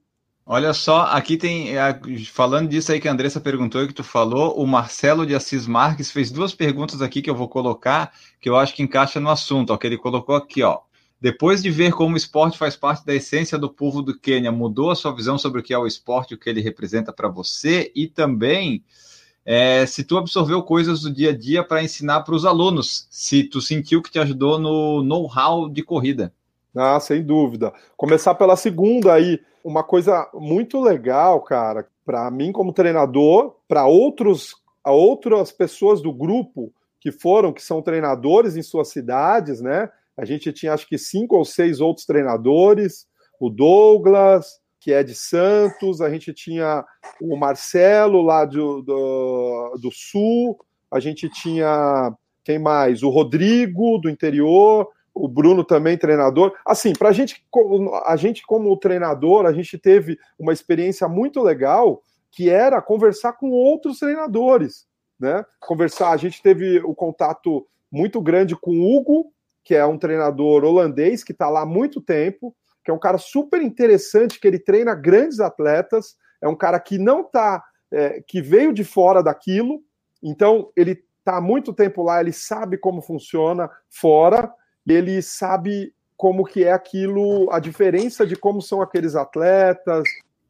Olha só, aqui tem, é, falando disso aí que a Andressa perguntou e que tu falou, o Marcelo de Assis Marques fez duas perguntas aqui que eu vou colocar, que eu acho que encaixa no assunto, ó, que ele colocou aqui, ó. Depois de ver como o esporte faz parte da essência do povo do Quênia, mudou a sua visão sobre o que é o esporte, o que ele representa para você e também é, se tu absorveu coisas do dia a dia para ensinar para os alunos, se tu sentiu que te ajudou no know-how de corrida. Ah, sem dúvida. Começar pela segunda aí, uma coisa muito legal, cara, para mim como treinador, para outros outras pessoas do grupo que foram, que são treinadores em suas cidades, né? A gente tinha acho que cinco ou seis outros treinadores, o Douglas, que é de Santos, a gente tinha o Marcelo lá do, do, do Sul, a gente tinha quem mais? O Rodrigo do interior, o Bruno também treinador. Assim, para gente, a gente como treinador, a gente teve uma experiência muito legal que era conversar com outros treinadores, né? Conversar, a gente teve o contato muito grande com o Hugo, que é um treinador holandês que está lá há muito tempo, que é um cara super interessante, que ele treina grandes atletas, é um cara que não tá, é, que veio de fora daquilo, então ele está há muito tempo lá, ele sabe como funciona fora, ele sabe como que é aquilo, a diferença de como são aqueles atletas.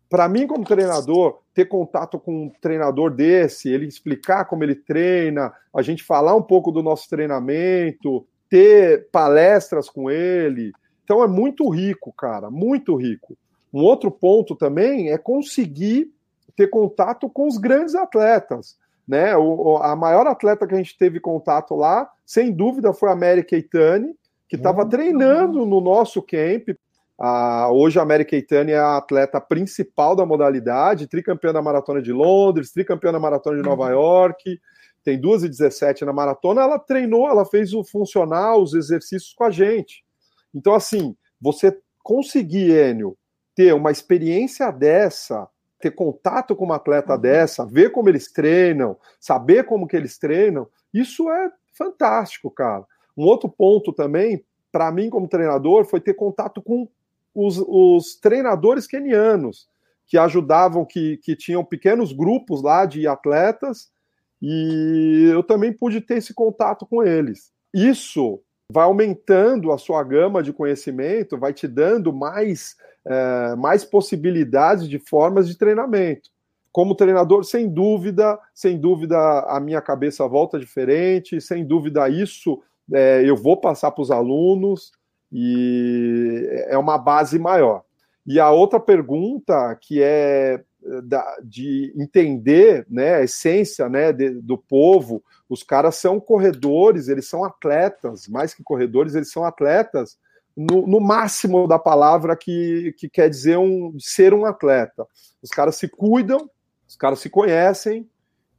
Para mim, como treinador, ter contato com um treinador desse, ele explicar como ele treina, a gente falar um pouco do nosso treinamento, ter palestras com ele. Então é muito rico, cara, muito rico. Um outro ponto também é conseguir ter contato com os grandes atletas. Né? O, a maior atleta que a gente teve contato lá, sem dúvida, foi a Mary Keitani, que estava uhum. treinando no nosso camp. Ah, hoje a Mary Keitani é a atleta principal da modalidade, tricampeã da maratona de Londres, tricampeã da maratona de Nova uhum. York, tem 2 e 17 na maratona. Ela treinou, ela fez o funcional, os exercícios com a gente. Então, assim, você conseguir, Enio, ter uma experiência dessa, ter contato com uma atleta uhum. dessa, ver como eles treinam, saber como que eles treinam, isso é fantástico, cara. Um outro ponto também, para mim como treinador, foi ter contato com os, os treinadores kenianos, que ajudavam, que, que tinham pequenos grupos lá de atletas, e eu também pude ter esse contato com eles. Isso vai aumentando a sua gama de conhecimento, vai te dando mais, é, mais possibilidades de formas de treinamento. Como treinador, sem dúvida, sem dúvida, a minha cabeça volta diferente, sem dúvida, isso é, eu vou passar para os alunos e é uma base maior. E a outra pergunta, que é da, de entender né, a essência né, de, do povo, os caras são corredores, eles são atletas, mais que corredores, eles são atletas no, no máximo da palavra que, que quer dizer um, ser um atleta. Os caras se cuidam, os caras se conhecem,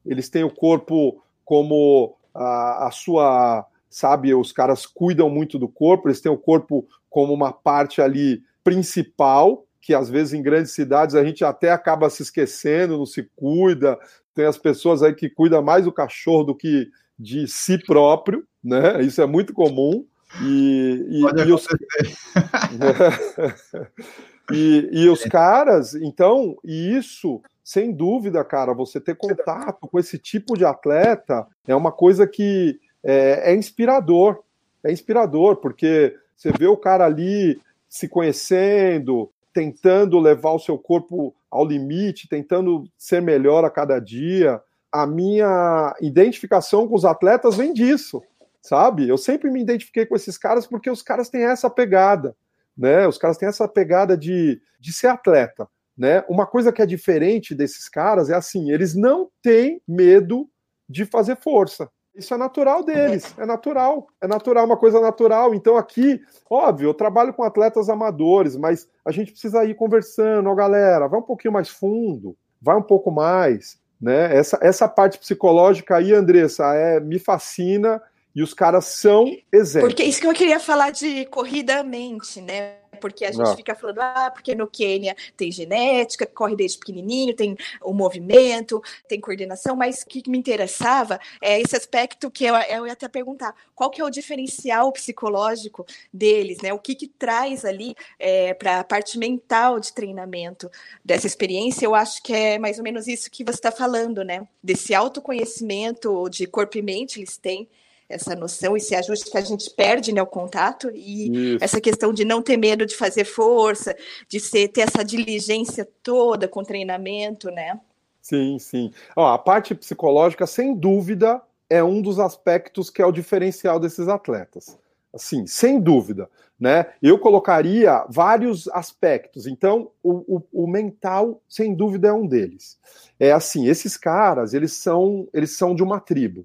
eles têm o corpo como a, a sua, sabe, os caras cuidam muito do corpo, eles têm o corpo como uma parte ali principal, que às vezes em grandes cidades a gente até acaba se esquecendo, não se cuida. Tem as pessoas aí que cuidam mais do cachorro do que de si próprio, né? Isso é muito comum. E, e, e os... e, e os caras, então, e isso, sem dúvida, cara, você ter contato com esse tipo de atleta é uma coisa que é, é inspirador. É inspirador, porque você vê o cara ali se conhecendo, tentando levar o seu corpo ao limite, tentando ser melhor a cada dia. A minha identificação com os atletas vem disso, sabe? Eu sempre me identifiquei com esses caras porque os caras têm essa pegada, né? Os caras têm essa pegada de, de ser atleta, né? Uma coisa que é diferente desses caras é assim, eles não têm medo de fazer força. Isso é natural deles, é natural, é natural, uma coisa natural. Então aqui, óbvio, eu trabalho com atletas amadores, mas a gente precisa ir conversando, ó, galera, vai um pouquinho mais fundo, vai um pouco mais, né? Essa, essa parte psicológica aí, Andressa, é, me fascina e os caras são exemplos. Porque isso que eu queria falar de corrida mente, né? Porque a gente ah. fica falando, ah, porque no Quênia tem genética, corre desde pequenininho, tem o movimento, tem coordenação, mas o que me interessava é esse aspecto que eu, eu ia até perguntar, qual que é o diferencial psicológico deles, né? O que que traz ali é, para a parte mental de treinamento dessa experiência? Eu acho que é mais ou menos isso que você está falando, né? Desse autoconhecimento de corpo e mente eles têm, essa noção, esse ajuste que a gente perde né, o contato e Isso. essa questão de não ter medo de fazer força, de ser, ter essa diligência toda com treinamento, né? Sim, sim. Ó, a parte psicológica, sem dúvida, é um dos aspectos que é o diferencial desses atletas. Assim, sem dúvida. Né? Eu colocaria vários aspectos. Então, o, o, o, mental, sem dúvida, é um deles. É assim, esses caras, eles são, eles são de uma tribo.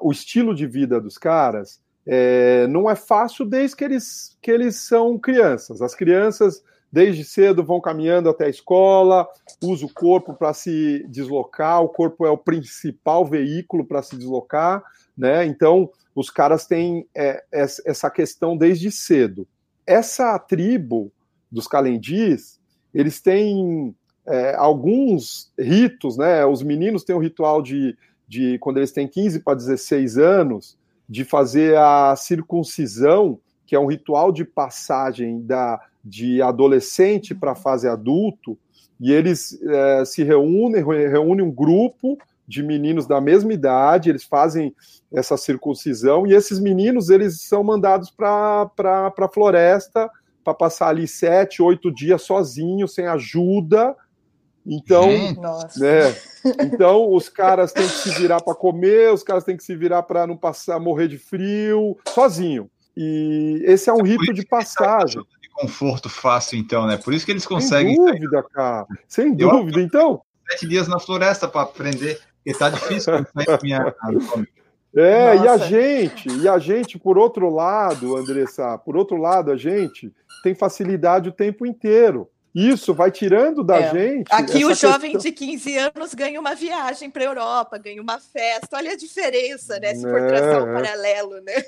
O estilo de vida dos caras é, não é fácil desde que eles, que eles são crianças. As crianças, desde cedo, vão caminhando até a escola, usam o corpo para se deslocar, o corpo é o principal veículo para se deslocar, né? Então, os caras têm é, essa questão desde cedo. Essa tribo dos calendis, eles têm é, alguns ritos, né? Os meninos têm o ritual de, de, quando eles têm 15 para 16 anos, de fazer a circuncisão, que é um ritual de passagem da, de adolescente para a fase adulto, e eles é, se reúnem, reúnem um grupo de meninos da mesma idade, eles fazem essa circuncisão, e esses meninos eles são mandados para a floresta para passar ali sete, oito dias sozinhos, sem ajuda. Então, né, então os caras têm que se virar para comer, os caras têm que se virar para não passar, morrer de frio, sozinho. E esse é um é rito de passagem. De conforto fácil, então, né? Por isso que eles conseguem. Sem dúvida, cara. Sem dúvida. Então. Sete dias na floresta para aprender porque tá difícil minha. É, Nossa. e a gente, e a gente, por outro lado, Andressa, por outro lado, a gente tem facilidade o tempo inteiro. Isso vai tirando da é. gente. Aqui o jovem questão... de 15 anos ganha uma viagem para a Europa, ganha uma festa. Olha a diferença, né? Se for é. traçar um paralelo, né?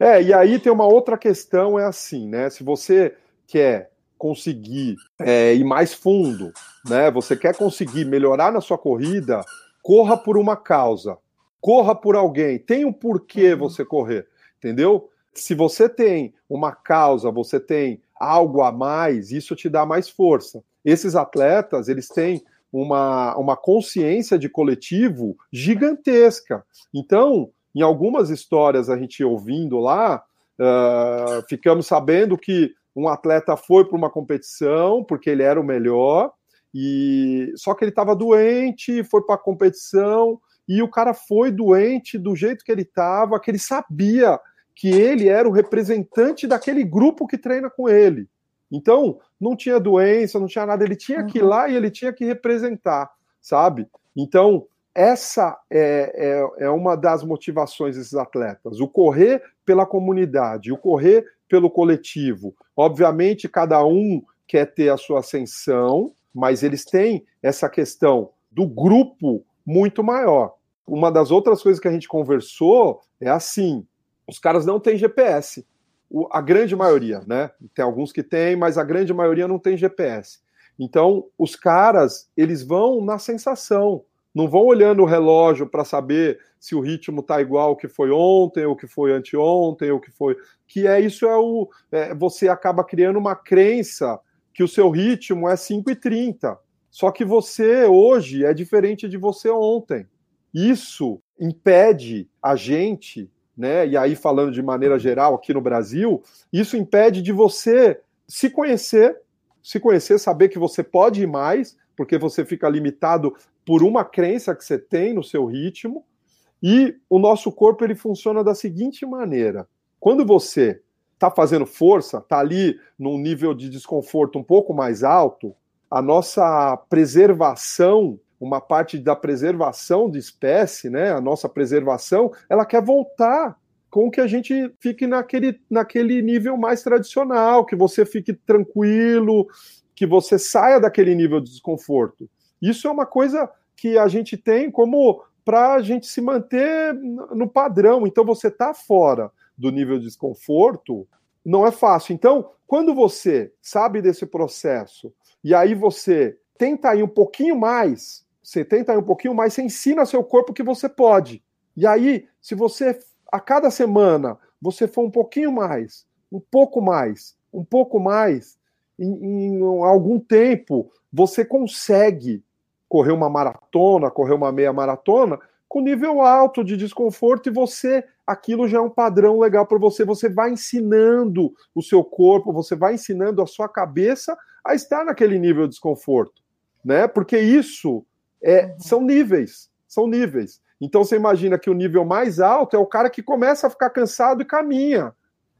É, e aí tem uma outra questão, é assim, né? Se você quer conseguir é, ir mais fundo, né? Você quer conseguir melhorar na sua corrida, corra por uma causa, corra por alguém, tem um porquê uhum. você correr, entendeu? Se você tem uma causa, você tem algo a mais, isso te dá mais força. Esses atletas, eles têm uma, uma consciência de coletivo gigantesca. Então, em algumas histórias a gente ouvindo lá, uh, ficamos sabendo que um atleta foi para uma competição porque ele era o melhor, e só que ele estava doente, foi para a competição e o cara foi doente do jeito que ele estava, que ele sabia que ele era o representante daquele grupo que treina com ele. Então, não tinha doença, não tinha nada, ele tinha que ir uhum. lá e ele tinha que representar, sabe? Então, essa é, é, é, uma das motivações desses atletas: o correr pela comunidade, o correr pelo coletivo. Obviamente, cada um quer ter a sua ascensão, mas eles têm essa questão do grupo muito maior. Uma das outras coisas que a gente conversou é assim: os caras não têm GPS. O, a grande maioria, né? Tem alguns que têm, mas a grande maioria não tem GPS. Então, os caras, eles vão na sensação, não vão olhando o relógio para saber se o ritmo tá igual que foi ontem, ou que foi anteontem, ou que foi. Que é isso é o. É, você acaba criando uma crença que o seu ritmo é 5,30. Só que você hoje é diferente de você ontem. Isso impede a gente, né? E aí falando de maneira geral aqui no Brasil, isso impede de você se conhecer, se conhecer, saber que você pode ir mais, porque você fica limitado por uma crença que você tem no seu ritmo. E o nosso corpo ele funciona da seguinte maneira: quando você está fazendo força, está ali num nível de desconforto um pouco mais alto, a nossa preservação, uma parte da preservação de espécie, né, a nossa preservação, ela quer voltar com que a gente fique naquele, naquele nível mais tradicional, que você fique tranquilo, que você saia daquele nível de desconforto. Isso é uma coisa que a gente tem como para a gente se manter no padrão. Então você está fora do nível de desconforto, não é fácil. Então, quando você sabe desse processo e aí você tenta ir um pouquinho mais, você tenta um pouquinho mais, você ensina seu corpo que você pode. E aí, se você a cada semana você for um pouquinho mais, um pouco mais, um pouco mais, em, em algum tempo você consegue correr uma maratona, correr uma meia maratona com nível alto de desconforto e você aquilo já é um padrão legal para você. Você vai ensinando o seu corpo, você vai ensinando a sua cabeça a estar naquele nível de desconforto, né? Porque isso é, uhum. são níveis, são níveis. Então você imagina que o nível mais alto é o cara que começa a ficar cansado e caminha,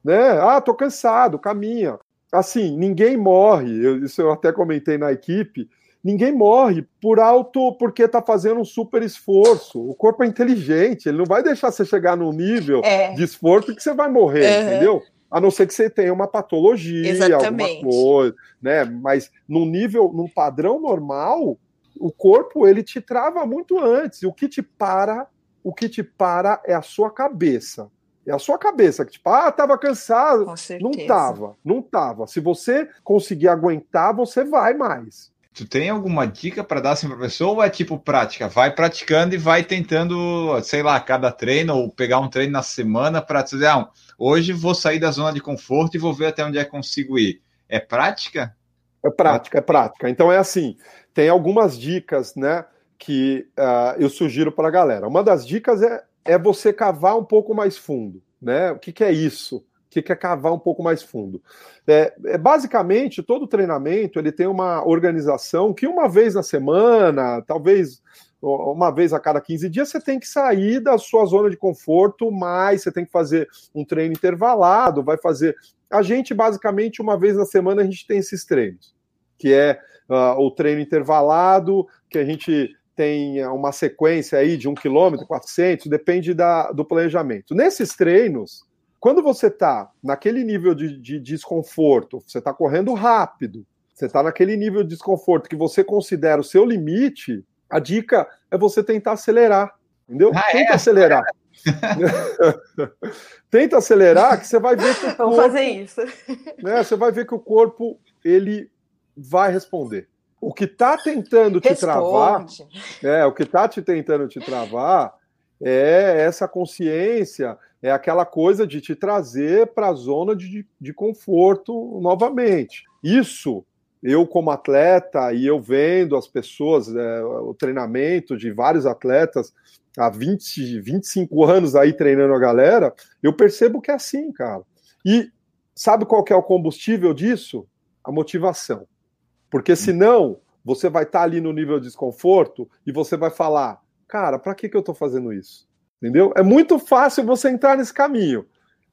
né? Ah, tô cansado, caminha. Assim, ninguém morre. Eu, isso eu até comentei na equipe. Ninguém morre por alto porque está fazendo um super esforço. O corpo é inteligente, ele não vai deixar você chegar num nível é. de esforço que você vai morrer, uhum. entendeu? A não ser que você tenha uma patologia, Exatamente. alguma coisa, né? Mas num nível, num padrão normal, o corpo ele te trava muito antes. O que te para, o que te para é a sua cabeça. É a sua cabeça que, tipo, ah, tava cansado. Não tava, não tava. Se você conseguir aguentar, você vai mais. Tu tem alguma dica para dar assim para pessoa ou é tipo prática? Vai praticando e vai tentando, sei lá, cada treino ou pegar um treino na semana para dizer, ah, hoje vou sair da zona de conforto e vou ver até onde é que consigo ir. É prática? É prática, é prática. Então é assim, tem algumas dicas, né, que uh, eu sugiro para a galera. Uma das dicas é, é você cavar um pouco mais fundo, né? O que, que é isso? O que, é cavar um pouco mais fundo? É, é, basicamente, todo treinamento ele tem uma organização que uma vez na semana, talvez uma vez a cada 15 dias, você tem que sair da sua zona de conforto, mais você tem que fazer um treino intervalado, vai fazer. A gente, basicamente, uma vez na semana, a gente tem esses treinos, que é uh, o treino intervalado, que a gente tem uma sequência aí de um quilômetro, 400, depende da, do planejamento. Nesses treinos, quando você está naquele nível de, de desconforto, você está correndo rápido, você está naquele nível de desconforto que você considera o seu limite, a dica é você tentar acelerar, entendeu? Ah, Tenta é? acelerar. Tenta acelerar que você vai ver que o corpo, Vamos fazer isso. Né, você vai ver que o corpo ele vai responder. O que está tentando te Responde. travar, é, o que está te tentando te travar é essa consciência, é aquela coisa de te trazer para a zona de, de conforto novamente. Isso, eu como atleta e eu vendo as pessoas, é, o treinamento de vários atletas há 20, 25 anos aí treinando a galera, eu percebo que é assim, cara. E sabe qual que é o combustível disso? A motivação. Porque senão você vai estar tá ali no nível de desconforto e você vai falar, cara, para que, que eu estou fazendo isso? Entendeu? É muito fácil você entrar nesse caminho.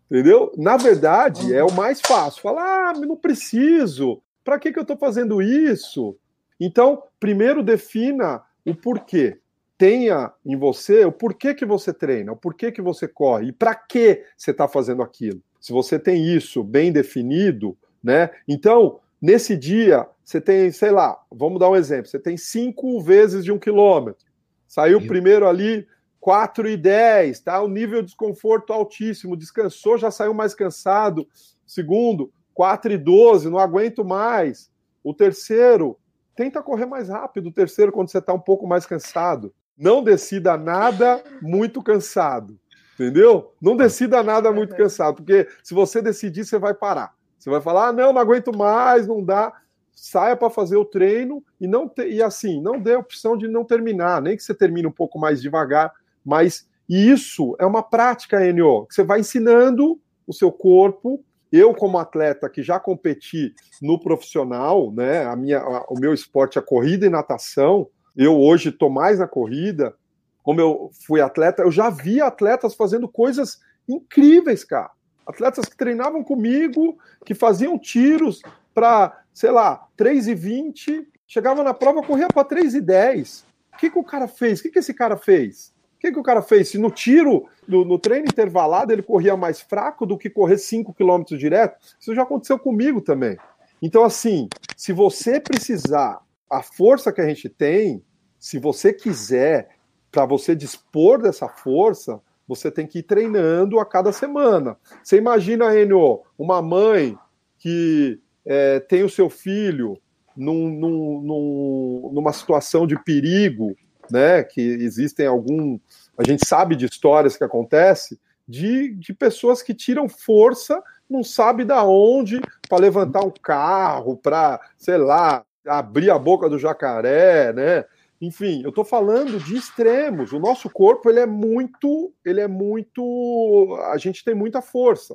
Entendeu? Na verdade, é o mais fácil. Falar, ah, não preciso. Para que, que eu estou fazendo isso? Então, primeiro defina o porquê. Tenha em você o porquê que você treina, o porquê que você corre e para que você está fazendo aquilo. Se você tem isso bem definido, né? Então, nesse dia, você tem, sei lá, vamos dar um exemplo, você tem cinco vezes de um quilômetro. Saiu Meu. primeiro ali 4 e 10, tá? O nível de desconforto altíssimo, descansou, já saiu mais cansado. Segundo, 4 e 12, não aguento mais. O terceiro, tenta correr mais rápido. O terceiro, quando você está um pouco mais cansado. Não decida nada muito cansado. Entendeu? Não decida nada muito cansado, porque se você decidir, você vai parar. Você vai falar: ah, não, não aguento mais, não dá saia para fazer o treino e não te, e assim, não dê a opção de não terminar, nem que você termine um pouco mais devagar, mas isso é uma prática, Enio, que você vai ensinando o seu corpo. Eu, como atleta que já competi no profissional, né, a minha, a, o meu esporte é corrida e natação, eu hoje estou mais na corrida, como eu fui atleta, eu já vi atletas fazendo coisas incríveis, cara. Atletas que treinavam comigo, que faziam tiros para, sei lá, 3,20, chegava na prova, corria para 3,10. O que, que o cara fez? O que, que esse cara fez? O que, que o cara fez? Se no tiro, no, no treino intervalado, ele corria mais fraco do que correr 5 km direto, isso já aconteceu comigo também. Então, assim, se você precisar, a força que a gente tem, se você quiser, para você dispor dessa força, você tem que ir treinando a cada semana. Você imagina, Enio, uma mãe que é, tem o seu filho num, num, num, numa situação de perigo, né? Que existem algum. A gente sabe de histórias que acontecem de, de pessoas que tiram força, não sabe da onde, para levantar um carro, para, sei lá, abrir a boca do jacaré, né? Enfim, eu estou falando de extremos. O nosso corpo ele é muito, ele é muito, a gente tem muita força.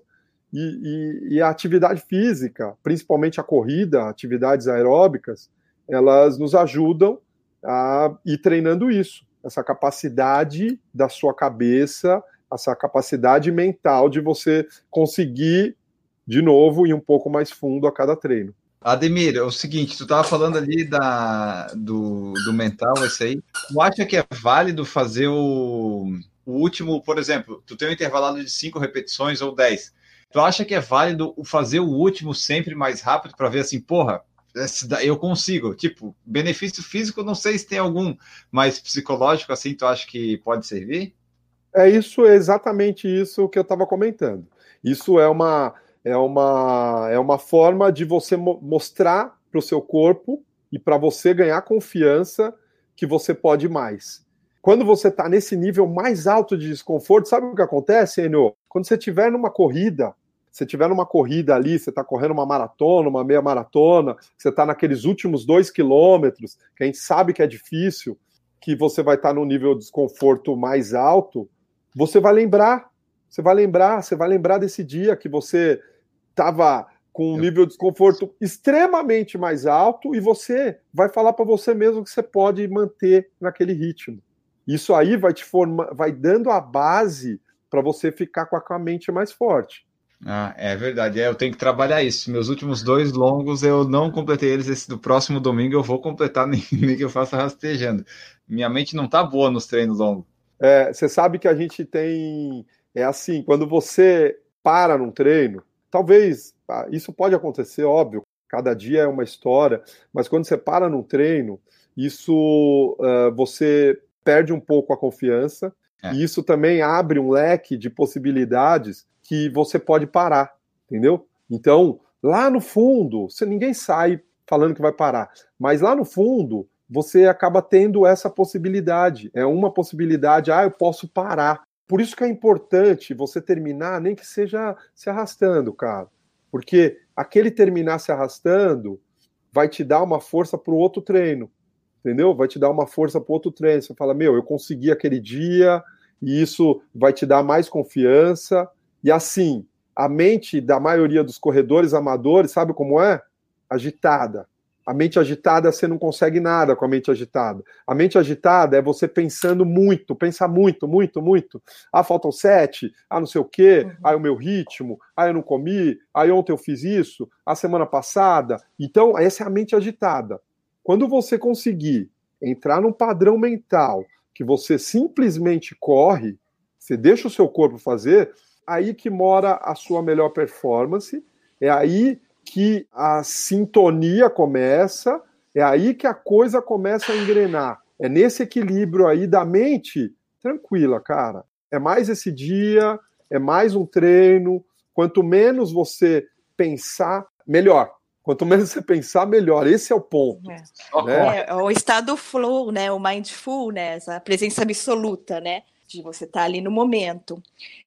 E, e, e, a atividade física, principalmente a corrida, atividades aeróbicas, elas nos ajudam a ir treinando isso. essa capacidade da sua cabeça, essa capacidade mental de você conseguir de novo ir um pouco mais fundo a cada treino. Ademir, é o seguinte, tu estava falando ali da, do, do mental, esse aí. Tu acha que é válido fazer o, o último, por exemplo, tu tem um intervalado de cinco repetições ou dez. Tu acha que é válido fazer o último sempre mais rápido para ver assim, porra, eu consigo. Tipo, benefício físico, não sei se tem algum, mas psicológico assim, tu acha que pode servir? É isso, é exatamente isso que eu estava comentando. Isso é uma é uma, é uma forma de você mo mostrar para o seu corpo e para você ganhar confiança que você pode mais. Quando você está nesse nível mais alto de desconforto, sabe o que acontece, Enio? Quando você estiver numa corrida, você estiver numa corrida ali, você está correndo uma maratona, uma meia maratona, você está naqueles últimos dois quilômetros, que a gente sabe que é difícil, que você vai estar tá num nível de desconforto mais alto, você vai lembrar, você vai lembrar, você vai lembrar desse dia que você estava com um nível de desconforto extremamente mais alto e você vai falar para você mesmo que você pode manter naquele ritmo. Isso aí vai te formar, vai dando a base para você ficar com a mente mais forte. Ah, é verdade. É, eu tenho que trabalhar isso. Meus últimos dois longos eu não completei eles. Esse do próximo domingo eu vou completar, nem, nem que eu faça rastejando. Minha mente não tá boa nos treinos longos. É, você sabe que a gente tem. É assim, quando você para num treino, Talvez ah, isso pode acontecer, óbvio, cada dia é uma história, mas quando você para num treino, isso uh, você perde um pouco a confiança é. e isso também abre um leque de possibilidades que você pode parar, entendeu? Então, lá no fundo, você, ninguém sai falando que vai parar, mas lá no fundo você acaba tendo essa possibilidade. É uma possibilidade, ah, eu posso parar. Por isso que é importante você terminar, nem que seja se arrastando, cara. Porque aquele terminar se arrastando vai te dar uma força para o outro treino. Entendeu? Vai te dar uma força para o outro treino. Você fala, meu, eu consegui aquele dia, e isso vai te dar mais confiança. E assim, a mente da maioria dos corredores amadores, sabe como é? Agitada. A mente agitada, você não consegue nada com a mente agitada. A mente agitada é você pensando muito, pensar muito, muito, muito. Ah, faltam sete, ah, não sei o quê, uhum. ah, o meu ritmo, ah, eu não comi, ah, ontem eu fiz isso, a semana passada. Então, essa é a mente agitada. Quando você conseguir entrar num padrão mental que você simplesmente corre, você deixa o seu corpo fazer, aí que mora a sua melhor performance, é aí que a sintonia começa, é aí que a coisa começa a engrenar. É nesse equilíbrio aí da mente tranquila, cara. É mais esse dia, é mais um treino. Quanto menos você pensar, melhor. Quanto menos você pensar, melhor. Esse é o ponto. É. Né? É, o estado flow, né? O mindfulness, a presença absoluta, né? De você estar tá ali no momento.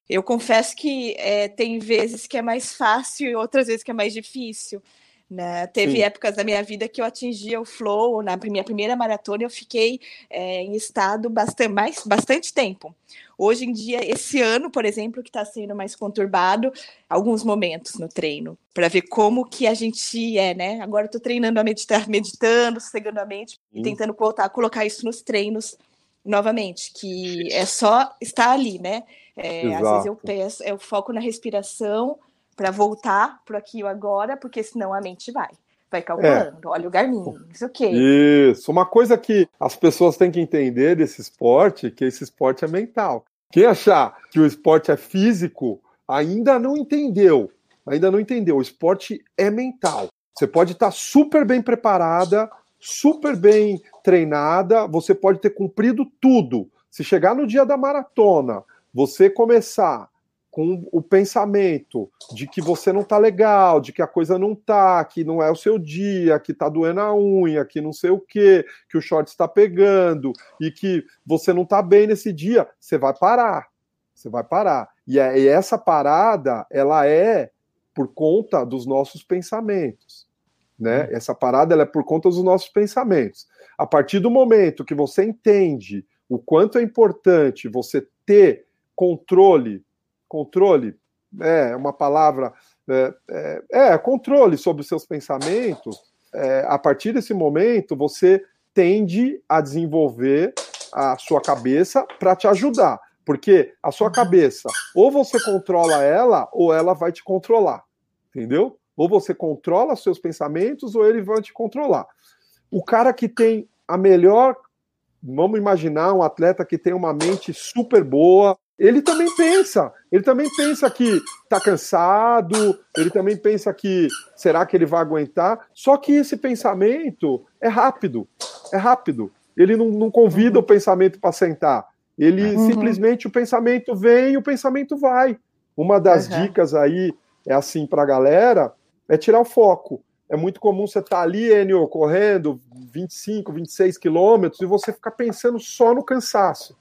Eu confesso que é, tem vezes que é mais fácil e outras vezes que é mais difícil. Né? Teve Sim. épocas da minha vida que eu atingia o flow. Na minha primeira maratona, eu fiquei é, em estado bastante, mais, bastante tempo. Hoje em dia, esse ano, por exemplo, que está sendo mais conturbado, alguns momentos no treino, para ver como que a gente é, né? Agora estou treinando a meditar, meditando, sossegando a mente Sim. e tentando voltar a colocar isso nos treinos novamente, que é só estar ali, né? É, às vezes eu peço, eu foco na respiração para voltar para aqui e agora, porque senão a mente vai. Vai calculando, é. olha o Garmin, isso o quê. Isso, uma coisa que as pessoas têm que entender desse esporte, que esse esporte é mental. Quem achar que o esporte é físico, ainda não entendeu. Ainda não entendeu. O esporte é mental. Você pode estar super bem preparada, super bem treinada, você pode ter cumprido tudo. Se chegar no dia da maratona, você começar com o pensamento de que você não tá legal, de que a coisa não tá, que não é o seu dia, que tá doendo a unha, que não sei o que, que o short está pegando e que você não tá bem nesse dia, você vai parar. Você vai parar. E, é, e essa parada, ela é por conta dos nossos pensamentos. Né? Uhum. Essa parada é por conta dos nossos pensamentos. A partir do momento que você entende o quanto é importante você ter controle, controle é uma palavra, é, é, é controle sobre os seus pensamentos, é, a partir desse momento você tende a desenvolver a sua cabeça para te ajudar. Porque a sua cabeça, ou você controla ela, ou ela vai te controlar. Entendeu? Ou você controla seus pensamentos, ou ele vai te controlar. O cara que tem a melhor. Vamos imaginar um atleta que tem uma mente super boa, ele também pensa, ele também pensa que está cansado, ele também pensa que será que ele vai aguentar? Só que esse pensamento é rápido, é rápido. Ele não, não convida o pensamento para sentar. Ele uhum. simplesmente o pensamento vem e o pensamento vai. Uma das uhum. dicas aí é assim para a galera é tirar o foco. É muito comum você estar tá ali, Enio, correndo 25, 26 quilômetros e você ficar pensando só no cansaço.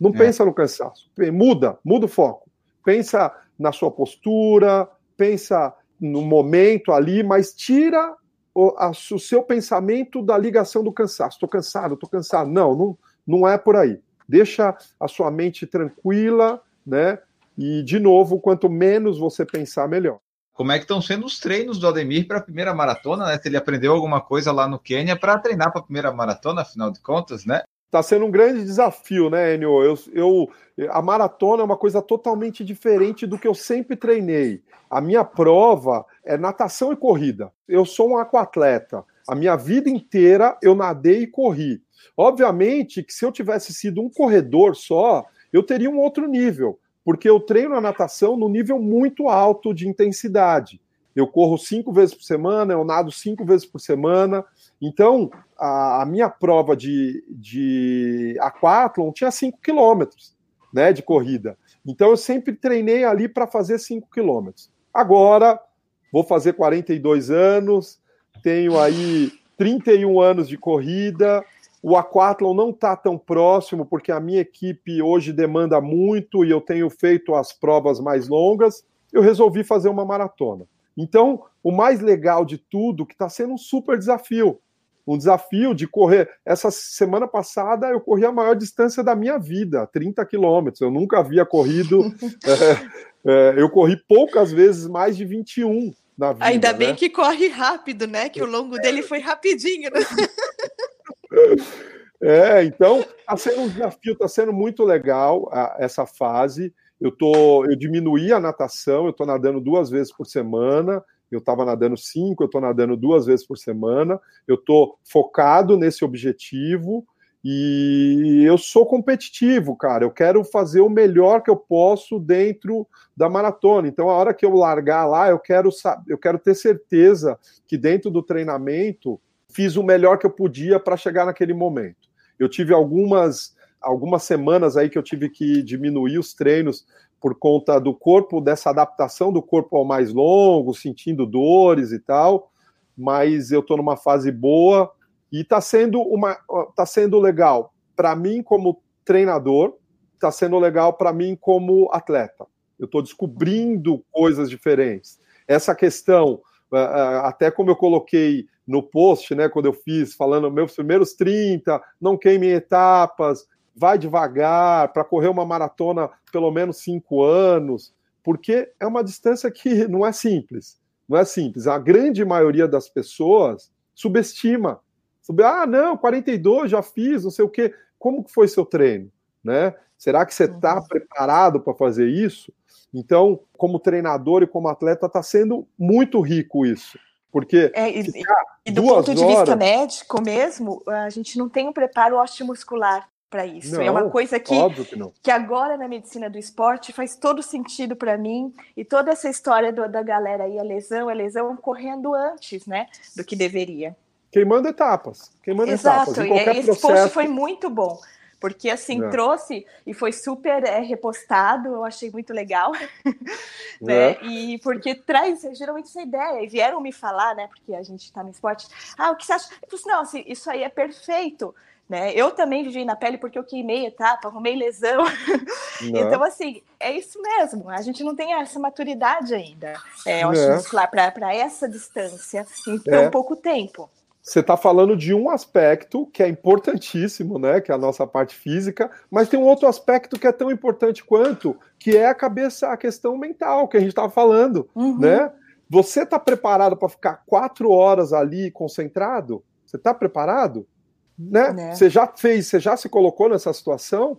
Não é. pensa no cansaço. Muda, muda o foco. Pensa na sua postura, pensa no momento ali, mas tira o, a, o seu pensamento da ligação do cansaço. Estou cansado, estou cansado. Não, não, não é por aí. Deixa a sua mente tranquila, né? E, de novo, quanto menos você pensar, melhor. Como é que estão sendo os treinos do Ademir para a primeira maratona, né? Se ele aprendeu alguma coisa lá no Quênia para treinar para a primeira maratona, afinal de contas, né? Está sendo um grande desafio, né, Enio? Eu, eu, a maratona é uma coisa totalmente diferente do que eu sempre treinei. A minha prova é natação e corrida. Eu sou um aquatleta. A minha vida inteira eu nadei e corri. Obviamente que se eu tivesse sido um corredor só, eu teria um outro nível, porque eu treino a natação no nível muito alto de intensidade. Eu corro cinco vezes por semana, eu nado cinco vezes por semana, então, a, a minha prova de, de aquatlon tinha 5 quilômetros né, de corrida. Então, eu sempre treinei ali para fazer 5 quilômetros. Agora, vou fazer 42 anos, tenho aí 31 anos de corrida. O aquatlon não está tão próximo, porque a minha equipe hoje demanda muito e eu tenho feito as provas mais longas. Eu resolvi fazer uma maratona. Então, o mais legal de tudo, que está sendo um super desafio, um desafio de correr. Essa semana passada eu corri a maior distância da minha vida, 30 quilômetros. Eu nunca havia corrido. é, é, eu corri poucas vezes mais de 21 na vida. Ainda bem né? que corre rápido, né? Que o longo dele foi rapidinho. Né? É, então está sendo um desafio, está sendo muito legal a, essa fase. Eu tô, eu diminuí a natação, eu estou nadando duas vezes por semana eu estava nadando cinco, eu estou nadando duas vezes por semana, eu estou focado nesse objetivo e eu sou competitivo, cara. Eu quero fazer o melhor que eu posso dentro da maratona. Então, a hora que eu largar lá, eu quero, eu quero ter certeza que dentro do treinamento fiz o melhor que eu podia para chegar naquele momento. Eu tive algumas algumas semanas aí que eu tive que diminuir os treinos por conta do corpo, dessa adaptação do corpo ao mais longo, sentindo dores e tal, mas eu estou numa fase boa e está sendo uma tá sendo legal para mim como treinador, está sendo legal para mim como atleta. Eu estou descobrindo coisas diferentes. Essa questão, até como eu coloquei no post, né, quando eu fiz, falando meus primeiros 30, não queimem etapas, vai devagar, para correr uma maratona pelo menos cinco anos, porque é uma distância que não é simples. Não é simples. A grande maioria das pessoas subestima. Ah, não, 42 já fiz, não sei o quê. Como que foi seu treino? Né? Será que você está uhum. preparado para fazer isso? Então, como treinador e como atleta, está sendo muito rico isso. Porque é, e, e, do ponto de horas... vista médico mesmo, a gente não tem um preparo osteomuscular para isso. Não, é uma coisa que, que, que, agora na medicina do esporte faz todo sentido para mim e toda essa história do, da galera aí, a lesão, a lesão correndo antes, né, do que deveria. Queimando etapas, queimando Exato, etapas. Exato, e esse processo... post foi muito bom. Porque assim, é. trouxe e foi super é, repostado, eu achei muito legal. né? É. E porque traz geralmente essa ideia. E vieram me falar, né? Porque a gente está no esporte. Ah, o que você acha? Eu falei assim, não, assim, isso aí é perfeito né? Eu também vivi na pele porque eu queimei etapa, arrumei lesão. então, assim, é isso mesmo. A gente não tem essa maturidade ainda. É, eu é. muscular para essa distância em tão é. pouco tempo. Você está falando de um aspecto que é importantíssimo, né? Que é a nossa parte física, mas tem um outro aspecto que é tão importante quanto, que é a cabeça, a questão mental que a gente estava falando, uhum. né? Você está preparado para ficar quatro horas ali concentrado? Você está preparado? né? né? Você já fez, você já se colocou nessa situação?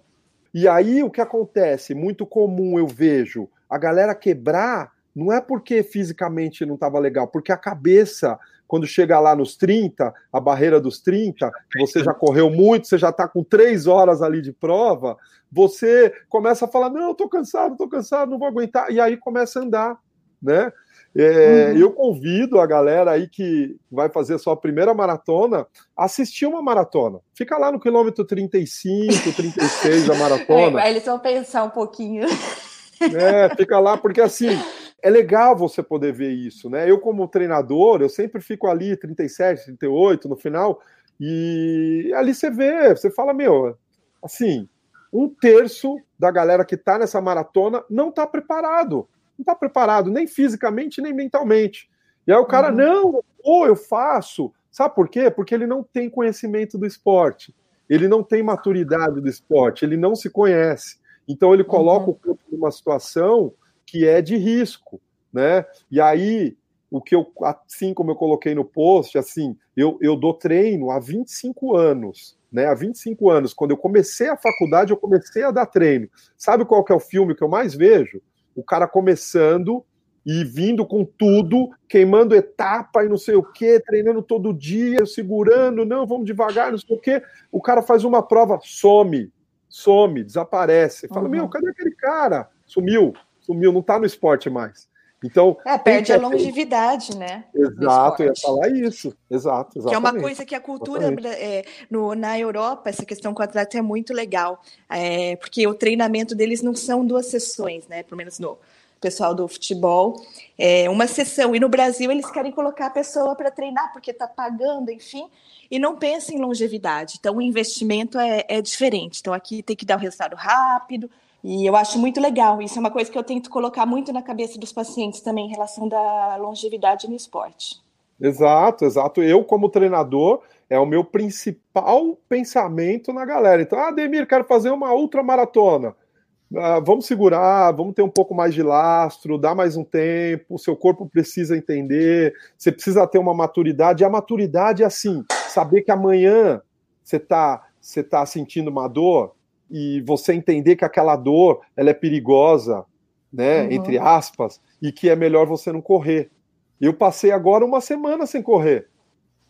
E aí o que acontece? Muito comum eu vejo a galera quebrar, não é porque fisicamente não estava legal, porque a cabeça, quando chega lá nos 30, a barreira dos 30, você já correu muito, você já está com três horas ali de prova, você começa a falar: não, tô cansado, tô cansado, não vou aguentar, e aí começa a andar, né? É, uhum. Eu convido a galera aí que vai fazer a sua primeira maratona a assistir uma maratona. Fica lá no quilômetro 35, 36 da maratona. Aí eles vão pensar um pouquinho. É, fica lá, porque assim, é legal você poder ver isso, né? Eu, como treinador, eu sempre fico ali 37, 38 no final, e ali você vê, você fala, meu, assim, um terço da galera que tá nessa maratona não tá preparado não está preparado, nem fisicamente, nem mentalmente. E aí o cara, uhum. não, ou eu faço. Sabe por quê? Porque ele não tem conhecimento do esporte, ele não tem maturidade do esporte, ele não se conhece. Então ele coloca uhum. o corpo numa situação que é de risco, né? E aí, o que eu, assim como eu coloquei no post, assim, eu, eu dou treino há 25 anos, né? Há 25 anos, quando eu comecei a faculdade, eu comecei a dar treino. Sabe qual que é o filme que eu mais vejo? o cara começando e vindo com tudo, queimando etapa e não sei o que, treinando todo dia, segurando, não, vamos devagar, não sei o que. O cara faz uma prova, some, some, desaparece. Fala, uhum. meu, cadê aquele cara? Sumiu, sumiu, não tá no esporte mais. Então, é, perde a longevidade, né? Exato, ia falar isso. Exato, exatamente. Que é uma coisa que a cultura é, no, na Europa, essa questão com o atleta é muito legal, é, porque o treinamento deles não são duas sessões, né? Pelo menos no pessoal do futebol, é uma sessão. E no Brasil eles querem colocar a pessoa para treinar porque está pagando, enfim, e não pensam em longevidade. Então o investimento é, é diferente. Então aqui tem que dar o resultado rápido e eu acho muito legal. Isso é uma coisa que eu tento colocar muito na cabeça dos pacientes também em relação da longevidade no esporte. Exato, exato. Eu, como treinador, é o meu principal pensamento na galera. Então, ah, Demir, quero fazer uma ultramaratona. Ah, vamos segurar, vamos ter um pouco mais de lastro, dá mais um tempo, o seu corpo precisa entender, você precisa ter uma maturidade. E a maturidade é assim, saber que amanhã você está você tá sentindo uma dor, e você entender que aquela dor ela é perigosa, né, uhum. entre aspas, e que é melhor você não correr. Eu passei agora uma semana sem correr.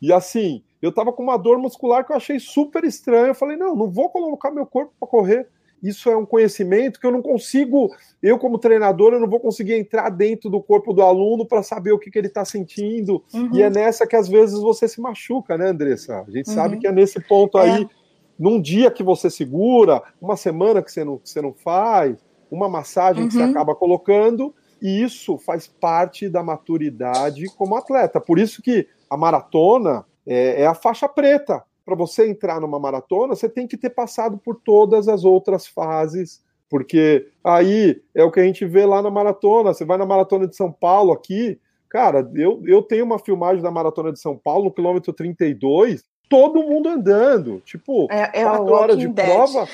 E assim, eu tava com uma dor muscular que eu achei super estranha. Eu falei, não, não vou colocar meu corpo para correr. Isso é um conhecimento que eu não consigo, eu como treinador, eu não vou conseguir entrar dentro do corpo do aluno para saber o que, que ele está sentindo. Uhum. E é nessa que às vezes você se machuca, né, Andressa? A gente uhum. sabe que é nesse ponto aí é num dia que você segura, uma semana que você não, que você não faz, uma massagem uhum. que você uhum. acaba colocando, e isso faz parte da maturidade como atleta. Por isso que a maratona é, é a faixa preta. Para você entrar numa maratona, você tem que ter passado por todas as outras fases, porque aí é o que a gente vê lá na maratona. Você vai na maratona de São Paulo aqui, cara, eu, eu tenho uma filmagem da maratona de São Paulo no quilômetro 32, todo mundo andando. Tipo, é, é quatro horas de dead. prova,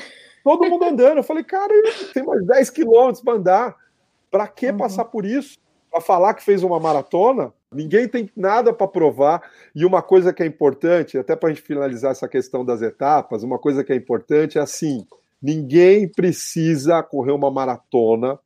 todo mundo andando. Eu falei, cara, tem mais 10 quilômetros para andar. Para que uhum. passar por isso? Para falar que fez uma maratona? Ninguém tem nada para provar. E uma coisa que é importante, até para a gente finalizar essa questão das etapas, uma coisa que é importante é assim: ninguém precisa correr uma maratona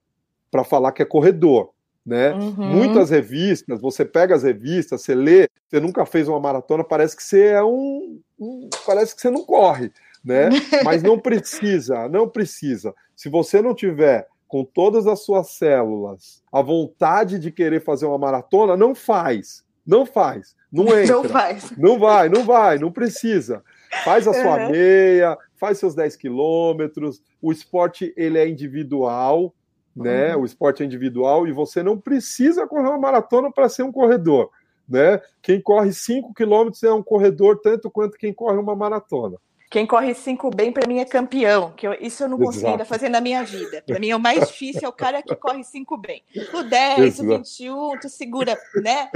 para falar que é corredor né? Uhum. Muitas revistas, você pega as revistas, você lê, você nunca fez uma maratona, parece que você é um, um parece que você não corre, né? Mas não precisa, não precisa. Se você não tiver com todas as suas células a vontade de querer fazer uma maratona, não faz, não faz, não entra, não faz, não vai, não vai, não precisa. Faz a sua uhum. meia, faz seus 10 quilômetros. O esporte ele é individual, né? Uhum. O esporte é individual e você não precisa correr uma maratona para ser um corredor, né? Quem corre 5 quilômetros é um corredor tanto quanto quem corre uma maratona. Quem corre cinco bem, para mim, é campeão. Que eu, isso eu não consigo ainda fazer na minha vida. Para mim, é o mais difícil é o cara que corre cinco bem. O 10, Exato. o 21, tu segura, né?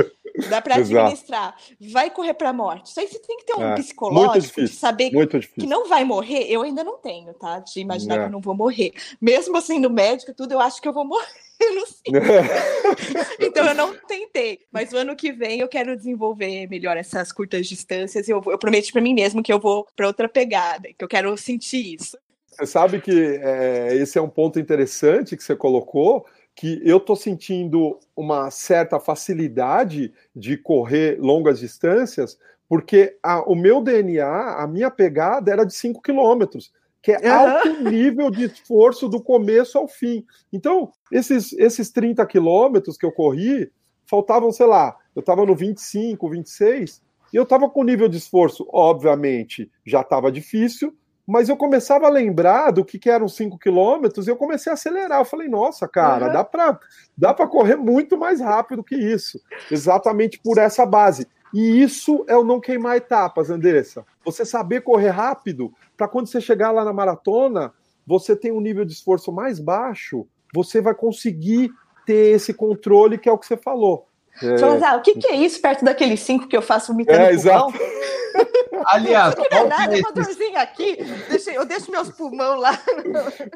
Dá para administrar. Vai correr para a morte. Isso aí você tem que ter um é, psicológico de saber que não vai morrer. Eu ainda não tenho, tá? De imaginar é. que eu não vou morrer. Mesmo sendo médico, tudo, eu acho que eu vou morrer. então eu não tentei. Mas o ano que vem eu quero desenvolver melhor essas curtas distâncias. Eu, eu prometi para mim mesmo que eu vou para outra pegada, que eu quero sentir isso. Você sabe que é, esse é um ponto interessante que você colocou, que eu estou sentindo uma certa facilidade de correr longas distâncias, porque a, o meu DNA, a minha pegada era de 5 quilômetros que é alto nível de esforço do começo ao fim. Então, esses, esses 30 quilômetros que eu corri, faltavam, sei lá, eu estava no 25, 26, e eu estava com nível de esforço, obviamente, já estava difícil, mas eu começava a lembrar do que, que eram 5 quilômetros e eu comecei a acelerar. Eu falei, nossa, cara, uhum. dá para dá correr muito mais rápido que isso. Exatamente por essa base. E isso é o não queimar etapas, Andressa. Você saber correr rápido para quando você chegar lá na maratona, você tem um nível de esforço mais baixo, você vai conseguir ter esse controle que é o que você falou. É... O que, que, é isso perto daqueles cinco que eu faço imitando é, exato. Aliás, não é nada, é uma dorzinha aqui, deixa, eu deixo meus pulmão lá.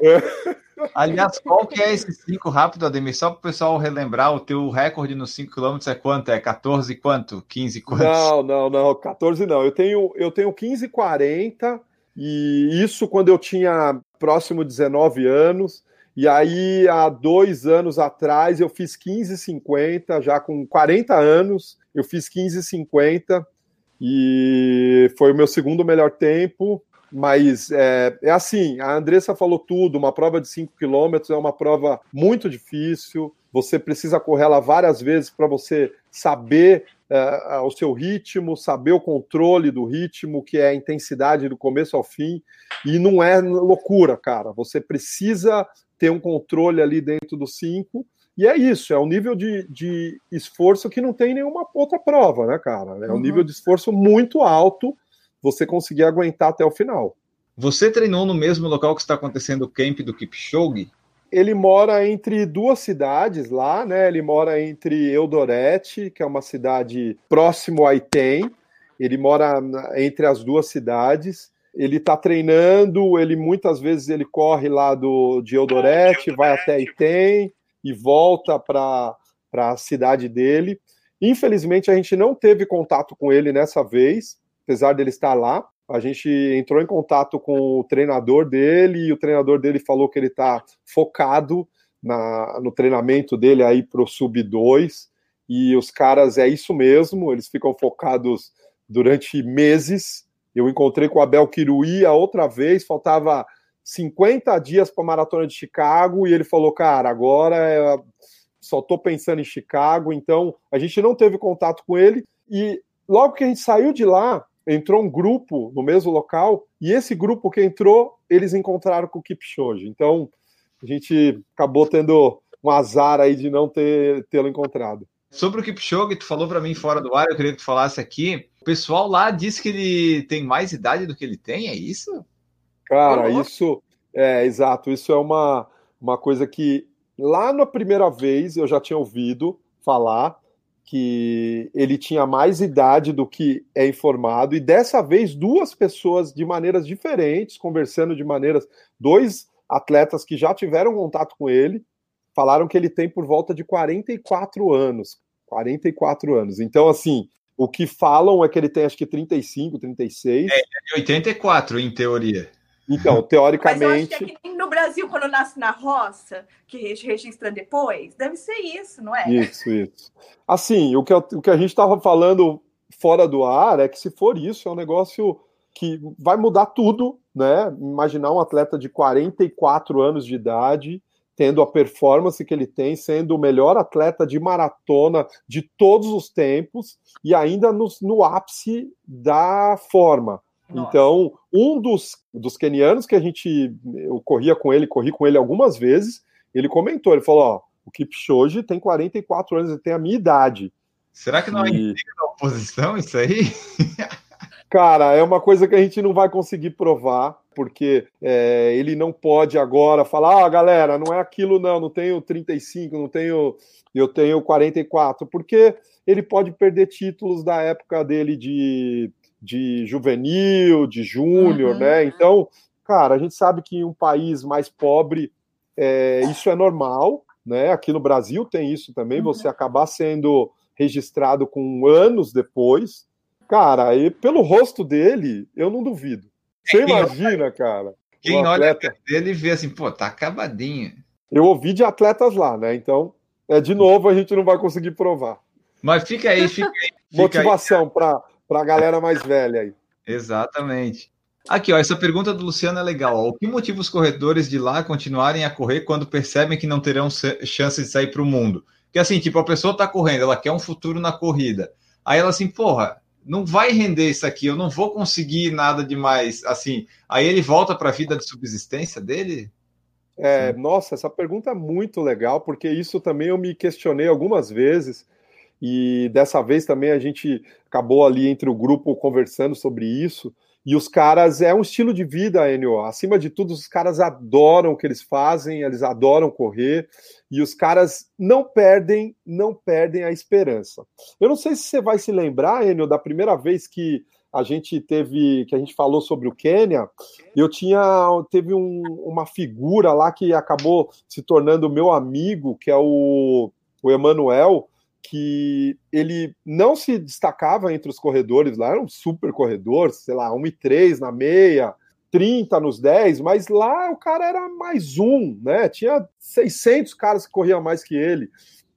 É. Aliás, qual que é esse 5 rápido, Ademir? Só para o pessoal relembrar, o teu recorde nos 5 km é quanto? É 14 quanto? 15 quanto? Não, não, não, 14 não. Eu tenho, eu tenho 15 40 e isso quando eu tinha próximo 19 anos. E aí, há dois anos atrás, eu fiz 15,50, já com 40 anos, eu fiz 15,50 e foi o meu segundo melhor tempo. Mas é, é assim: a Andressa falou tudo. Uma prova de 5 quilômetros é uma prova muito difícil. Você precisa correr ela várias vezes para você saber uh, o seu ritmo, saber o controle do ritmo, que é a intensidade do começo ao fim. E não é loucura, cara. Você precisa ter um controle ali dentro do 5. E é isso, é um nível de, de esforço que não tem nenhuma outra prova, né, cara? É um uhum. nível de esforço muito alto você conseguir aguentar até o final. Você treinou no mesmo local que está acontecendo o camp do Kipchoge? ele mora entre duas cidades lá, né? Ele mora entre Eldorete, que é uma cidade próximo a Item. Ele mora entre as duas cidades. Ele está treinando, ele muitas vezes ele corre lá do de Eldorete, vai até Item e volta para a cidade dele. Infelizmente a gente não teve contato com ele nessa vez, apesar dele estar lá a gente entrou em contato com o treinador dele e o treinador dele falou que ele está focado na, no treinamento dele aí para o Sub-2 e os caras, é isso mesmo, eles ficam focados durante meses. Eu encontrei com o Abel Kiruí a outra vez, faltava 50 dias para a Maratona de Chicago e ele falou, cara, agora é, só estou pensando em Chicago, então a gente não teve contato com ele e logo que a gente saiu de lá, entrou um grupo no mesmo local, e esse grupo que entrou, eles encontraram com o Kipchoge. Então, a gente acabou tendo um azar aí de não ter tê-lo encontrado. Sobre o Kipchoge, tu falou para mim fora do ar, eu queria que tu falasse aqui. O pessoal lá disse que ele tem mais idade do que ele tem, é isso? Cara, isso é exato. Isso é uma, uma coisa que lá na primeira vez eu já tinha ouvido falar, que ele tinha mais idade do que é informado, e dessa vez duas pessoas de maneiras diferentes, conversando de maneiras. Dois atletas que já tiveram contato com ele falaram que ele tem por volta de 44 anos. 44 anos. Então, assim, o que falam é que ele tem acho que 35, 36. É, é de 84, em teoria. Então, teoricamente. Mas eu acho que aqui no Brasil, quando nasce na roça, que registra depois, deve ser isso, não é? Isso, isso. Assim, o que, o que a gente estava falando fora do ar é que se for isso, é um negócio que vai mudar tudo, né? Imaginar um atleta de 44 anos de idade tendo a performance que ele tem, sendo o melhor atleta de maratona de todos os tempos e ainda no, no ápice da forma. Nossa. Então, um dos, dos kenianos que a gente, eu corria com ele, corri com ele algumas vezes, ele comentou, ele falou, ó, o Kipchoge tem 44 anos, ele tem a minha idade. Será que não é e... da oposição isso aí? Cara, é uma coisa que a gente não vai conseguir provar, porque é, ele não pode agora falar, ah, galera, não é aquilo não, não tenho 35, não tenho, eu tenho 44, porque ele pode perder títulos da época dele de de juvenil, de júnior, uhum. né? Então, cara, a gente sabe que em um país mais pobre é, isso é normal, né? Aqui no Brasil tem isso também, uhum. você acabar sendo registrado com anos depois. Cara, e pelo rosto dele, eu não duvido. Você imagina, cara. Quem um olha dele vê assim, pô, tá acabadinho. Eu ouvi de atletas lá, né? Então, é de novo, a gente não vai conseguir provar. Mas fica aí, fica aí. Fica Motivação para a galera mais velha aí. Exatamente. Aqui, ó, essa pergunta do Luciano é legal. Ó. O que motiva os corredores de lá continuarem a correr quando percebem que não terão chance de sair para o mundo? Porque assim, tipo, a pessoa está correndo, ela quer um futuro na corrida. Aí ela assim, porra, não vai render isso aqui, eu não vou conseguir nada demais. Assim, aí ele volta para a vida de subsistência dele? É, nossa, essa pergunta é muito legal, porque isso também eu me questionei algumas vezes. E dessa vez também a gente acabou ali entre o grupo conversando sobre isso. E os caras, é um estilo de vida, Enio. Acima de tudo, os caras adoram o que eles fazem, eles adoram correr, e os caras não perdem, não perdem a esperança. Eu não sei se você vai se lembrar, Enio, da primeira vez que a gente teve, que a gente falou sobre o Quênia, eu tinha, teve um, uma figura lá que acabou se tornando meu amigo, que é o, o Emanuel, que ele não se destacava entre os corredores lá, era um super corredor, sei lá, 1,3 na meia, 30 nos 10, mas lá o cara era mais um, né? Tinha 600 caras que corriam mais que ele.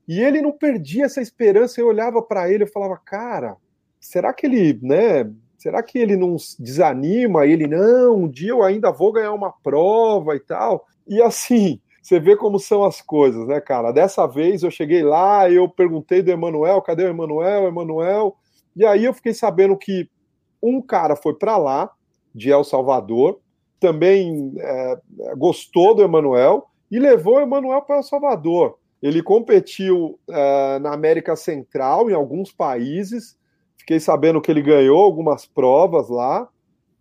E ele não perdia essa esperança, eu olhava para ele e falava, cara, será que ele, né, será que ele não desanima? E ele, não, um dia eu ainda vou ganhar uma prova e tal. E assim, você vê como são as coisas, né, cara? Dessa vez eu cheguei lá, eu perguntei do Emanuel, cadê o Emanuel, Emanuel? E aí eu fiquei sabendo que um cara foi para lá, de El Salvador, também é, gostou do Emanuel e levou o Emanuel para El Salvador. Ele competiu é, na América Central, em alguns países. Fiquei sabendo que ele ganhou algumas provas lá.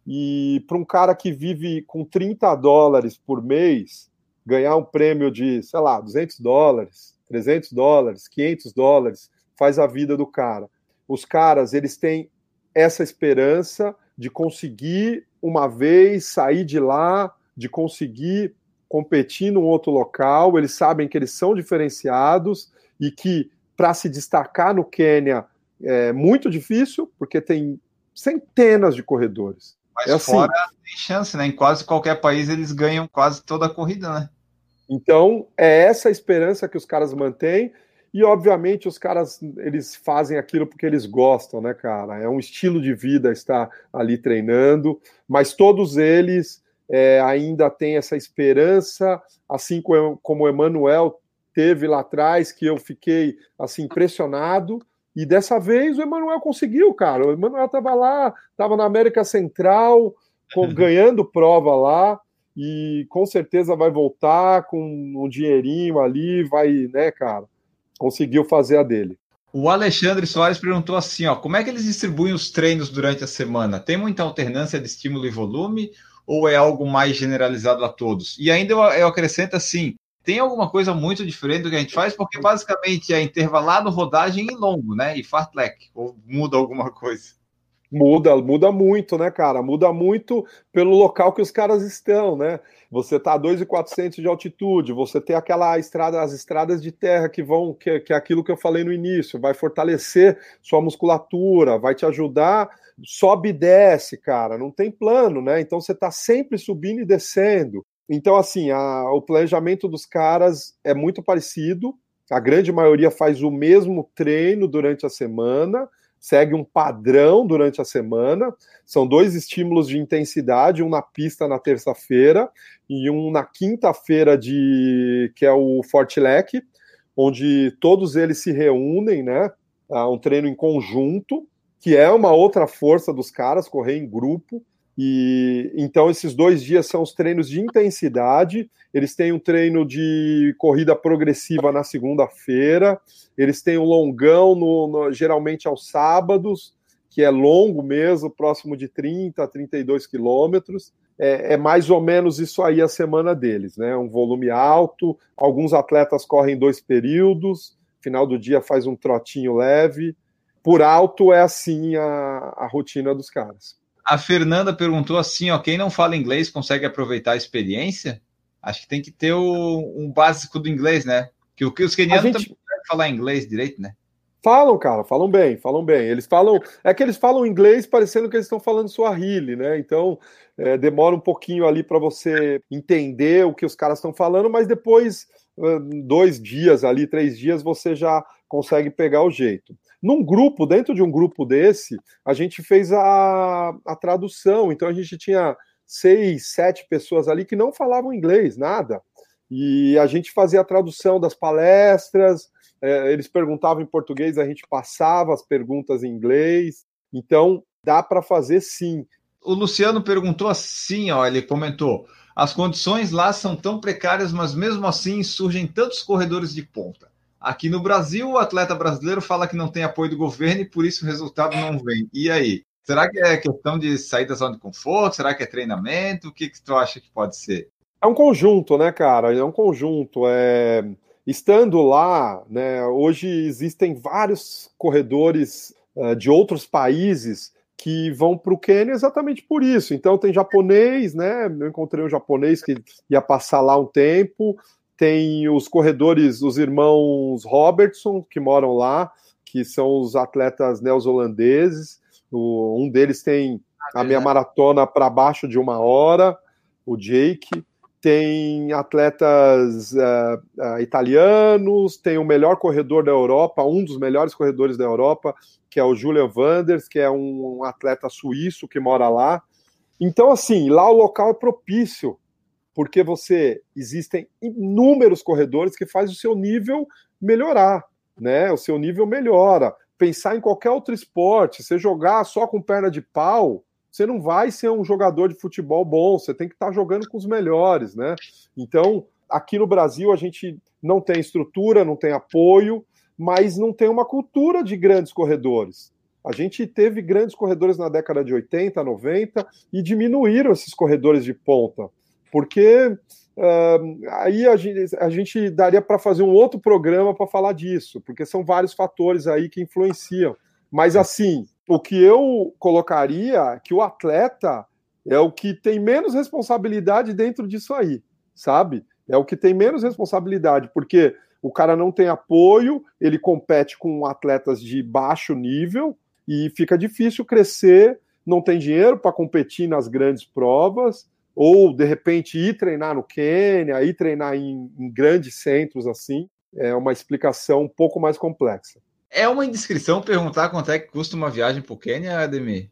E para um cara que vive com 30 dólares por mês, ganhar um prêmio de, sei lá, 200 dólares, 300 dólares, 500 dólares, faz a vida do cara. Os caras, eles têm essa esperança de conseguir uma vez sair de lá, de conseguir competir num outro local, eles sabem que eles são diferenciados e que para se destacar no Quênia é muito difícil, porque tem centenas de corredores. Mas é assim, fora tem chance, né? Em quase qualquer país eles ganham quase toda a corrida, né? Então, é essa esperança que os caras mantêm. E, obviamente, os caras eles fazem aquilo porque eles gostam, né, cara? É um estilo de vida estar ali treinando, mas todos eles é, ainda têm essa esperança, assim como o Emanuel teve lá atrás, que eu fiquei assim impressionado. E dessa vez o Emanuel conseguiu, cara. O Emanuel estava lá, estava na América Central, com, ganhando prova lá e com certeza vai voltar com um dinheirinho ali, vai, né, cara, conseguiu fazer a dele. O Alexandre Soares perguntou assim, ó, como é que eles distribuem os treinos durante a semana? Tem muita alternância de estímulo e volume ou é algo mais generalizado a todos? E ainda eu, eu acrescento assim, tem alguma coisa muito diferente do que a gente faz, porque basicamente é intervalado, rodagem e longo, né? E fartlek, ou muda alguma coisa? Muda, muda muito, né, cara? Muda muito pelo local que os caras estão, né? Você tá a 2.400 de altitude, você tem aquela estrada, as estradas de terra que vão, que, que é aquilo que eu falei no início, vai fortalecer sua musculatura, vai te ajudar, sobe e desce, cara, não tem plano, né? Então você tá sempre subindo e descendo. Então, assim, a, o planejamento dos caras é muito parecido, a grande maioria faz o mesmo treino durante a semana segue um padrão durante a semana. São dois estímulos de intensidade, um na pista na terça-feira e um na quinta-feira de que é o Fortilec, onde todos eles se reúnem, né? Um treino em conjunto, que é uma outra força dos caras correr em grupo. E então esses dois dias são os treinos de intensidade. Eles têm um treino de corrida progressiva na segunda-feira. Eles têm um longão no, no, geralmente aos sábados, que é longo mesmo, próximo de 30 a 32 quilômetros. É, é, mais ou menos isso aí a semana deles, né? Um volume alto. Alguns atletas correm dois períodos. Final do dia faz um trotinho leve. Por alto é assim a, a rotina dos caras. A Fernanda perguntou assim: ó, quem não fala inglês consegue aproveitar a experiência? Acho que tem que ter o, um básico do inglês, né? Que o que os quenianos gente... também falar inglês direito, né? Falam, cara, falam bem, falam bem. Eles falam. É que eles falam inglês parecendo que eles estão falando Swahili, né? Então é, demora um pouquinho ali para você entender o que os caras estão falando, mas depois, dois dias ali, três dias, você já consegue pegar o jeito. Num grupo, dentro de um grupo desse, a gente fez a, a tradução. Então a gente tinha seis, sete pessoas ali que não falavam inglês, nada. E a gente fazia a tradução das palestras, é, eles perguntavam em português, a gente passava as perguntas em inglês. Então, dá para fazer sim. O Luciano perguntou assim, ó, ele comentou: as condições lá são tão precárias, mas mesmo assim surgem tantos corredores de ponta. Aqui no Brasil, o atleta brasileiro fala que não tem apoio do governo e por isso o resultado não vem. E aí? Será que é questão de sair da zona de conforto? Será que é treinamento? O que, que tu acha que pode ser? É um conjunto, né, cara? É um conjunto. É Estando lá, né, hoje existem vários corredores uh, de outros países que vão para o Quênia exatamente por isso. Então tem japonês, né? Eu encontrei um japonês que ia passar lá um tempo. Tem os corredores, os irmãos Robertson, que moram lá, que são os atletas neozelandeses. Um deles tem a minha maratona para baixo de uma hora, o Jake tem atletas uh, uh, italianos, tem o melhor corredor da Europa, um dos melhores corredores da Europa, que é o Julian Vanders, que é um, um atleta suíço que mora lá. Então, assim, lá o local é propício, porque você existem inúmeros corredores que faz o seu nível melhorar, né? O seu nível melhora. Pensar em qualquer outro esporte, você jogar só com perna de pau, você não vai ser um jogador de futebol bom, você tem que estar tá jogando com os melhores, né? Então, aqui no Brasil, a gente não tem estrutura, não tem apoio, mas não tem uma cultura de grandes corredores. A gente teve grandes corredores na década de 80, 90 e diminuíram esses corredores de ponta, porque uh, aí a gente, a gente daria para fazer um outro programa para falar disso, porque são vários fatores aí que influenciam. Mas assim, o que eu colocaria que o atleta é o que tem menos responsabilidade dentro disso aí, sabe? É o que tem menos responsabilidade, porque o cara não tem apoio, ele compete com atletas de baixo nível e fica difícil crescer, não tem dinheiro para competir nas grandes provas, ou de repente ir treinar no Quênia, ir treinar em, em grandes centros assim. É uma explicação um pouco mais complexa. É uma indiscrição perguntar quanto é que custa uma viagem para o Quênia, Ademir?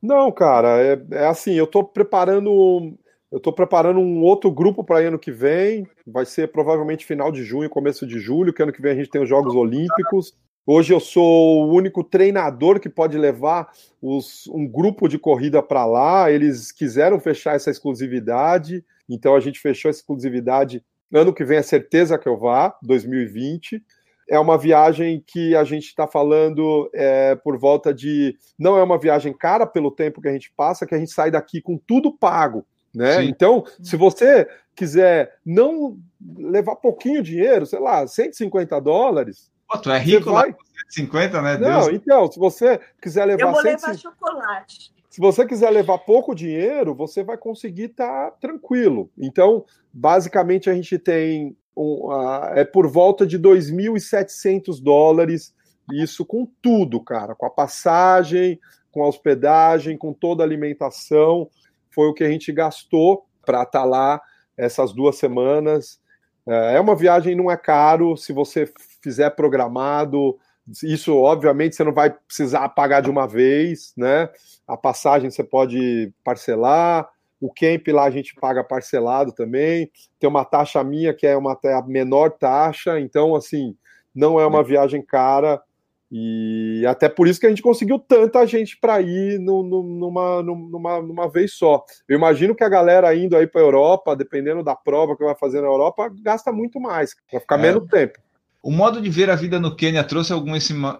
Não, cara, é, é assim, eu estou preparando eu estou preparando um outro grupo para ano que vem. Vai ser provavelmente final de junho, começo de julho, que ano que vem a gente tem os Jogos Olímpicos. Hoje eu sou o único treinador que pode levar os, um grupo de corrida para lá. Eles quiseram fechar essa exclusividade, então a gente fechou a exclusividade. Ano que vem é certeza que eu vá, 2020 é uma viagem que a gente está falando é, por volta de. Não é uma viagem cara pelo tempo que a gente passa, que a gente sai daqui com tudo pago. Né? Sim. Então, se você quiser não levar pouquinho dinheiro, sei lá, 150 dólares. Pô, tu é rico vai... lá 150, né? Não, Deus. então, se você quiser levar. Eu vou 150... levar chocolate. Se você quiser levar pouco dinheiro, você vai conseguir estar tá tranquilo. Então, basicamente, a gente tem um, uh, é por volta de 2.700 dólares, isso com tudo, cara, com a passagem, com a hospedagem, com toda a alimentação, foi o que a gente gastou para estar tá lá essas duas semanas. É, é uma viagem, não é caro, se você fizer programado, isso obviamente você não vai precisar pagar de uma vez, né? A passagem você pode parcelar, o camp lá a gente paga parcelado também. Tem uma taxa minha que é uma a menor taxa, então assim, não é uma viagem cara. E até por isso que a gente conseguiu tanta gente para ir no, no, numa, numa, numa vez só. Eu imagino que a galera indo aí para a Europa, dependendo da prova que vai fazer na Europa, gasta muito mais, vai ficar é. menos tempo. O modo de ver a vida no Quênia trouxe algum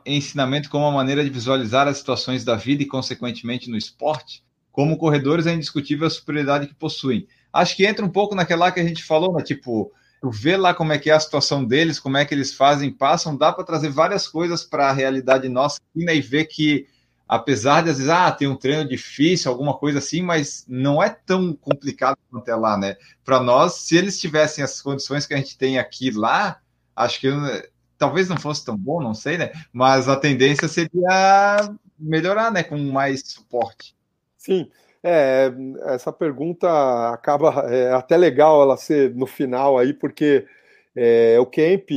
ensinamento como uma maneira de visualizar as situações da vida e, consequentemente, no esporte? como corredores, é indiscutível a superioridade que possuem. Acho que entra um pouco naquela que a gente falou, né? Tipo, ver lá como é que é a situação deles, como é que eles fazem, passam, dá para trazer várias coisas para a realidade nossa né? e ver que, apesar de às vezes, ah, tem um treino difícil, alguma coisa assim, mas não é tão complicado quanto é lá, né? Para nós, se eles tivessem as condições que a gente tem aqui lá, acho que talvez não fosse tão bom, não sei, né? Mas a tendência seria melhorar, né? Com mais suporte. Sim. É, essa pergunta acaba é até legal ela ser no final aí, porque é, o camp,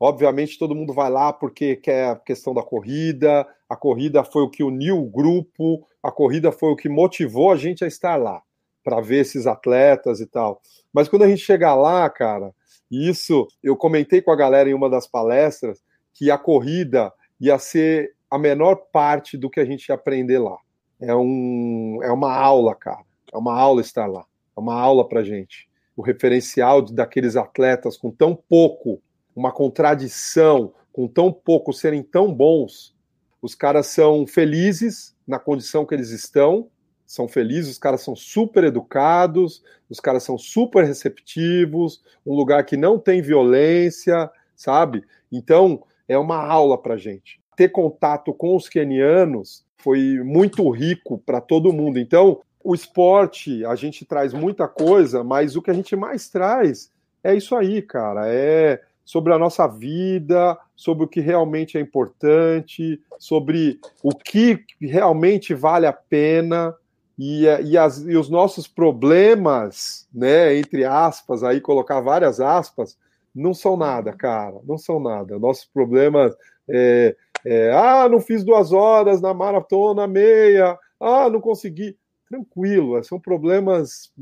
obviamente, todo mundo vai lá porque quer a questão da corrida, a corrida foi o que uniu o grupo, a corrida foi o que motivou a gente a estar lá, para ver esses atletas e tal. Mas quando a gente chegar lá, cara, isso eu comentei com a galera em uma das palestras que a corrida ia ser a menor parte do que a gente ia aprender lá. É, um, é uma aula, cara. É uma aula estar lá. É uma aula pra gente. O referencial daqueles atletas com tão pouco, uma contradição, com tão pouco serem tão bons. Os caras são felizes na condição que eles estão, são felizes, os caras são super educados, os caras são super receptivos, um lugar que não tem violência, sabe? Então, é uma aula pra gente. Ter contato com os quenianos foi muito rico para todo mundo. Então, o esporte, a gente traz muita coisa, mas o que a gente mais traz é isso aí, cara. É sobre a nossa vida, sobre o que realmente é importante, sobre o que realmente vale a pena. E, e, as, e os nossos problemas, né, entre aspas, aí colocar várias aspas, não são nada, cara, não são nada. Nossos problemas é, é, ah, não fiz duas horas na maratona meia, ah, não consegui. Tranquilo, são problemas,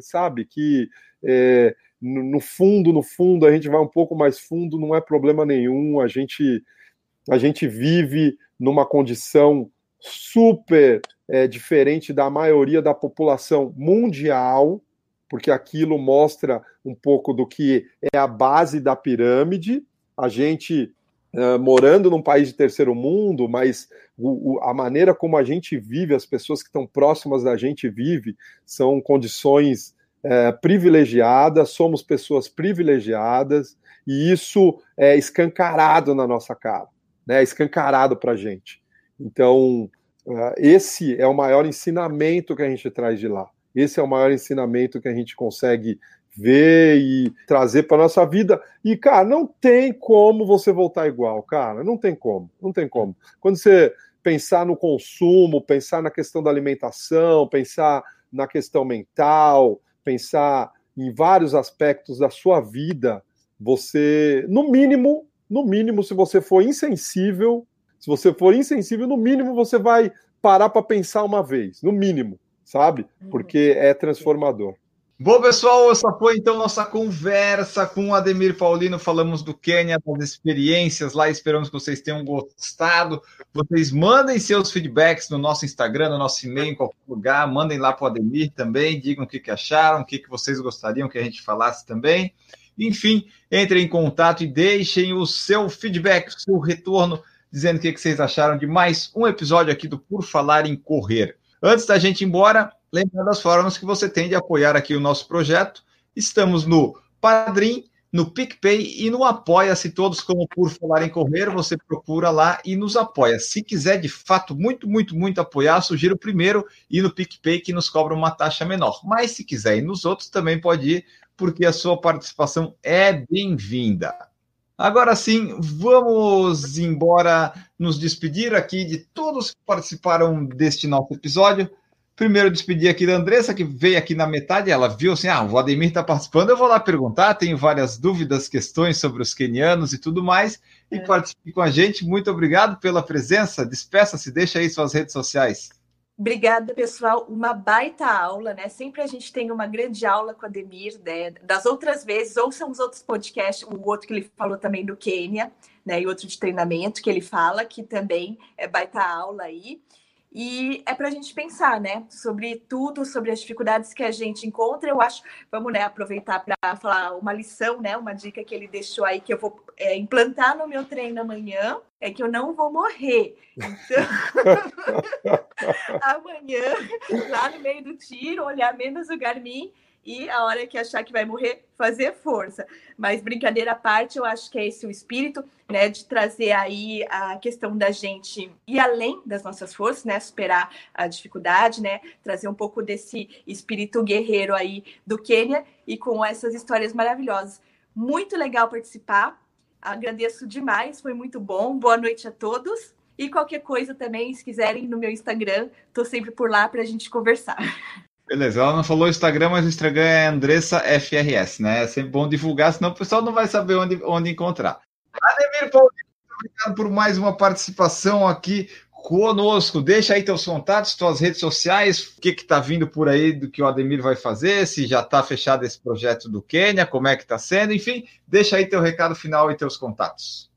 sabe, que é, no fundo, no fundo, a gente vai um pouco mais fundo, não é problema nenhum, a gente, a gente vive numa condição super é, diferente da maioria da população mundial, porque aquilo mostra um pouco do que é a base da pirâmide. A gente uh, morando num país de terceiro mundo, mas o, o, a maneira como a gente vive, as pessoas que estão próximas da gente vive, são condições uh, privilegiadas, somos pessoas privilegiadas, e isso é escancarado na nossa cara, né? escancarado para a gente. Então, esse é o maior ensinamento que a gente traz de lá. Esse é o maior ensinamento que a gente consegue ver e trazer para nossa vida. E, cara, não tem como você voltar igual, cara. Não tem como, não tem como. Quando você pensar no consumo, pensar na questão da alimentação, pensar na questão mental, pensar em vários aspectos da sua vida, você, no mínimo, no mínimo, se você for insensível, se você for insensível, no mínimo você vai parar para pensar uma vez, no mínimo, sabe? Porque é transformador. Bom, pessoal, essa foi então nossa conversa com o Ademir Paulino. Falamos do Quênia, das experiências lá. Esperamos que vocês tenham gostado. Vocês mandem seus feedbacks no nosso Instagram, no nosso e-mail, em qualquer lugar. Mandem lá para o Ademir também. Digam o que, que acharam, o que, que vocês gostariam que a gente falasse também. Enfim, entrem em contato e deixem o seu feedback, o seu retorno, dizendo o que, vocês acharam de mais um episódio aqui do Por Falar em Correr. Antes da gente ir embora, lembrando as formas que você tem de apoiar aqui o nosso projeto. Estamos no Padrim, no PicPay e no Apoia-se, todos como por falar em correr, você procura lá e nos apoia. Se quiser de fato muito, muito, muito apoiar, sugiro primeiro ir no PicPay que nos cobra uma taxa menor. Mas se quiser ir nos outros, também pode ir, porque a sua participação é bem-vinda. Agora sim, vamos embora nos despedir aqui de todos que participaram deste nosso episódio. Primeiro, despedir aqui da Andressa, que veio aqui na metade. Ela viu assim: ah, o Ademir está participando. Eu vou lá perguntar. Tenho várias dúvidas, questões sobre os quenianos e tudo mais. E é. participe com a gente. Muito obrigado pela presença. Despeça-se, deixa aí suas redes sociais. Obrigada, pessoal. Uma baita aula, né? Sempre a gente tem uma grande aula com a Ademir, né? Das outras vezes, ou são os outros podcasts, o outro que ele falou também do Quênia, né? E outro de treinamento que ele fala, que também é baita aula aí. E é para a gente pensar, né, sobre tudo, sobre as dificuldades que a gente encontra. Eu acho, vamos né, aproveitar para falar uma lição, né, uma dica que ele deixou aí que eu vou é, implantar no meu treino amanhã, é que eu não vou morrer. Então, amanhã, lá no meio do tiro, olhar menos o Garmin e a hora que achar que vai morrer, fazer força. Mas brincadeira à parte, eu acho que é esse o espírito, né, de trazer aí a questão da gente ir além das nossas forças, né, superar a dificuldade, né, trazer um pouco desse espírito guerreiro aí do Quênia e com essas histórias maravilhosas. Muito legal participar. Agradeço demais, foi muito bom. Boa noite a todos. E qualquer coisa também, se quiserem, no meu Instagram, tô sempre por lá para a gente conversar. Beleza, ela não falou Instagram, mas o Instagram é Andressa FRS, né? É sempre bom divulgar, senão o pessoal não vai saber onde, onde encontrar. Ademir Paulino, obrigado por mais uma participação aqui conosco. Deixa aí teus contatos, tuas redes sociais, o que está vindo por aí do que o Ademir vai fazer, se já está fechado esse projeto do Quênia, como é que está sendo, enfim, deixa aí teu recado final e teus contatos.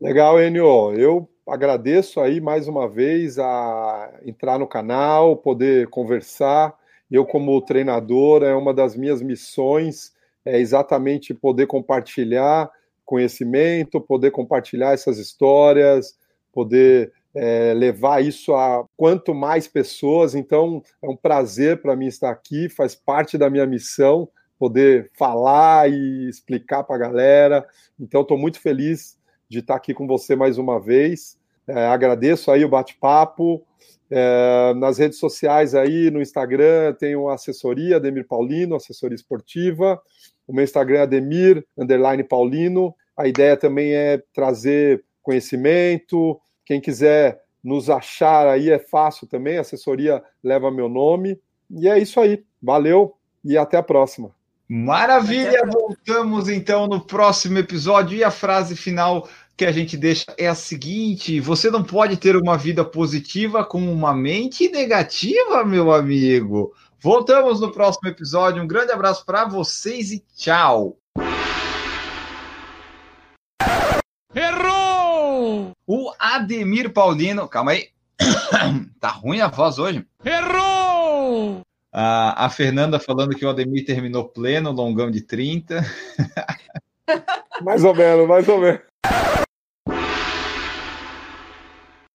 Legal, Enio. Eu agradeço aí mais uma vez a entrar no canal, poder conversar. Eu, como treinador, é uma das minhas missões é exatamente poder compartilhar conhecimento, poder compartilhar essas histórias, poder é, levar isso a quanto mais pessoas. Então, é um prazer para mim estar aqui, faz parte da minha missão poder falar e explicar para a galera. Então, estou muito feliz de estar aqui com você mais uma vez. É, agradeço aí o bate-papo. É, nas redes sociais aí, no Instagram, tenho assessoria, Ademir Paulino, assessoria esportiva. O meu Instagram é Ademir, underline Paulino. A ideia também é trazer conhecimento, quem quiser nos achar aí é fácil também, a assessoria leva meu nome. E é isso aí. Valeu e até a próxima. Maravilha! Voltamos então no próximo episódio e a frase final que a gente deixa é a seguinte: você não pode ter uma vida positiva com uma mente negativa, meu amigo. Voltamos no próximo episódio. Um grande abraço para vocês e tchau. O Ademir Paulino. Calma aí. tá ruim a voz hoje. Errou! A, a Fernanda falando que o Ademir terminou pleno, longão de 30. mais ou menos, mais ou menos.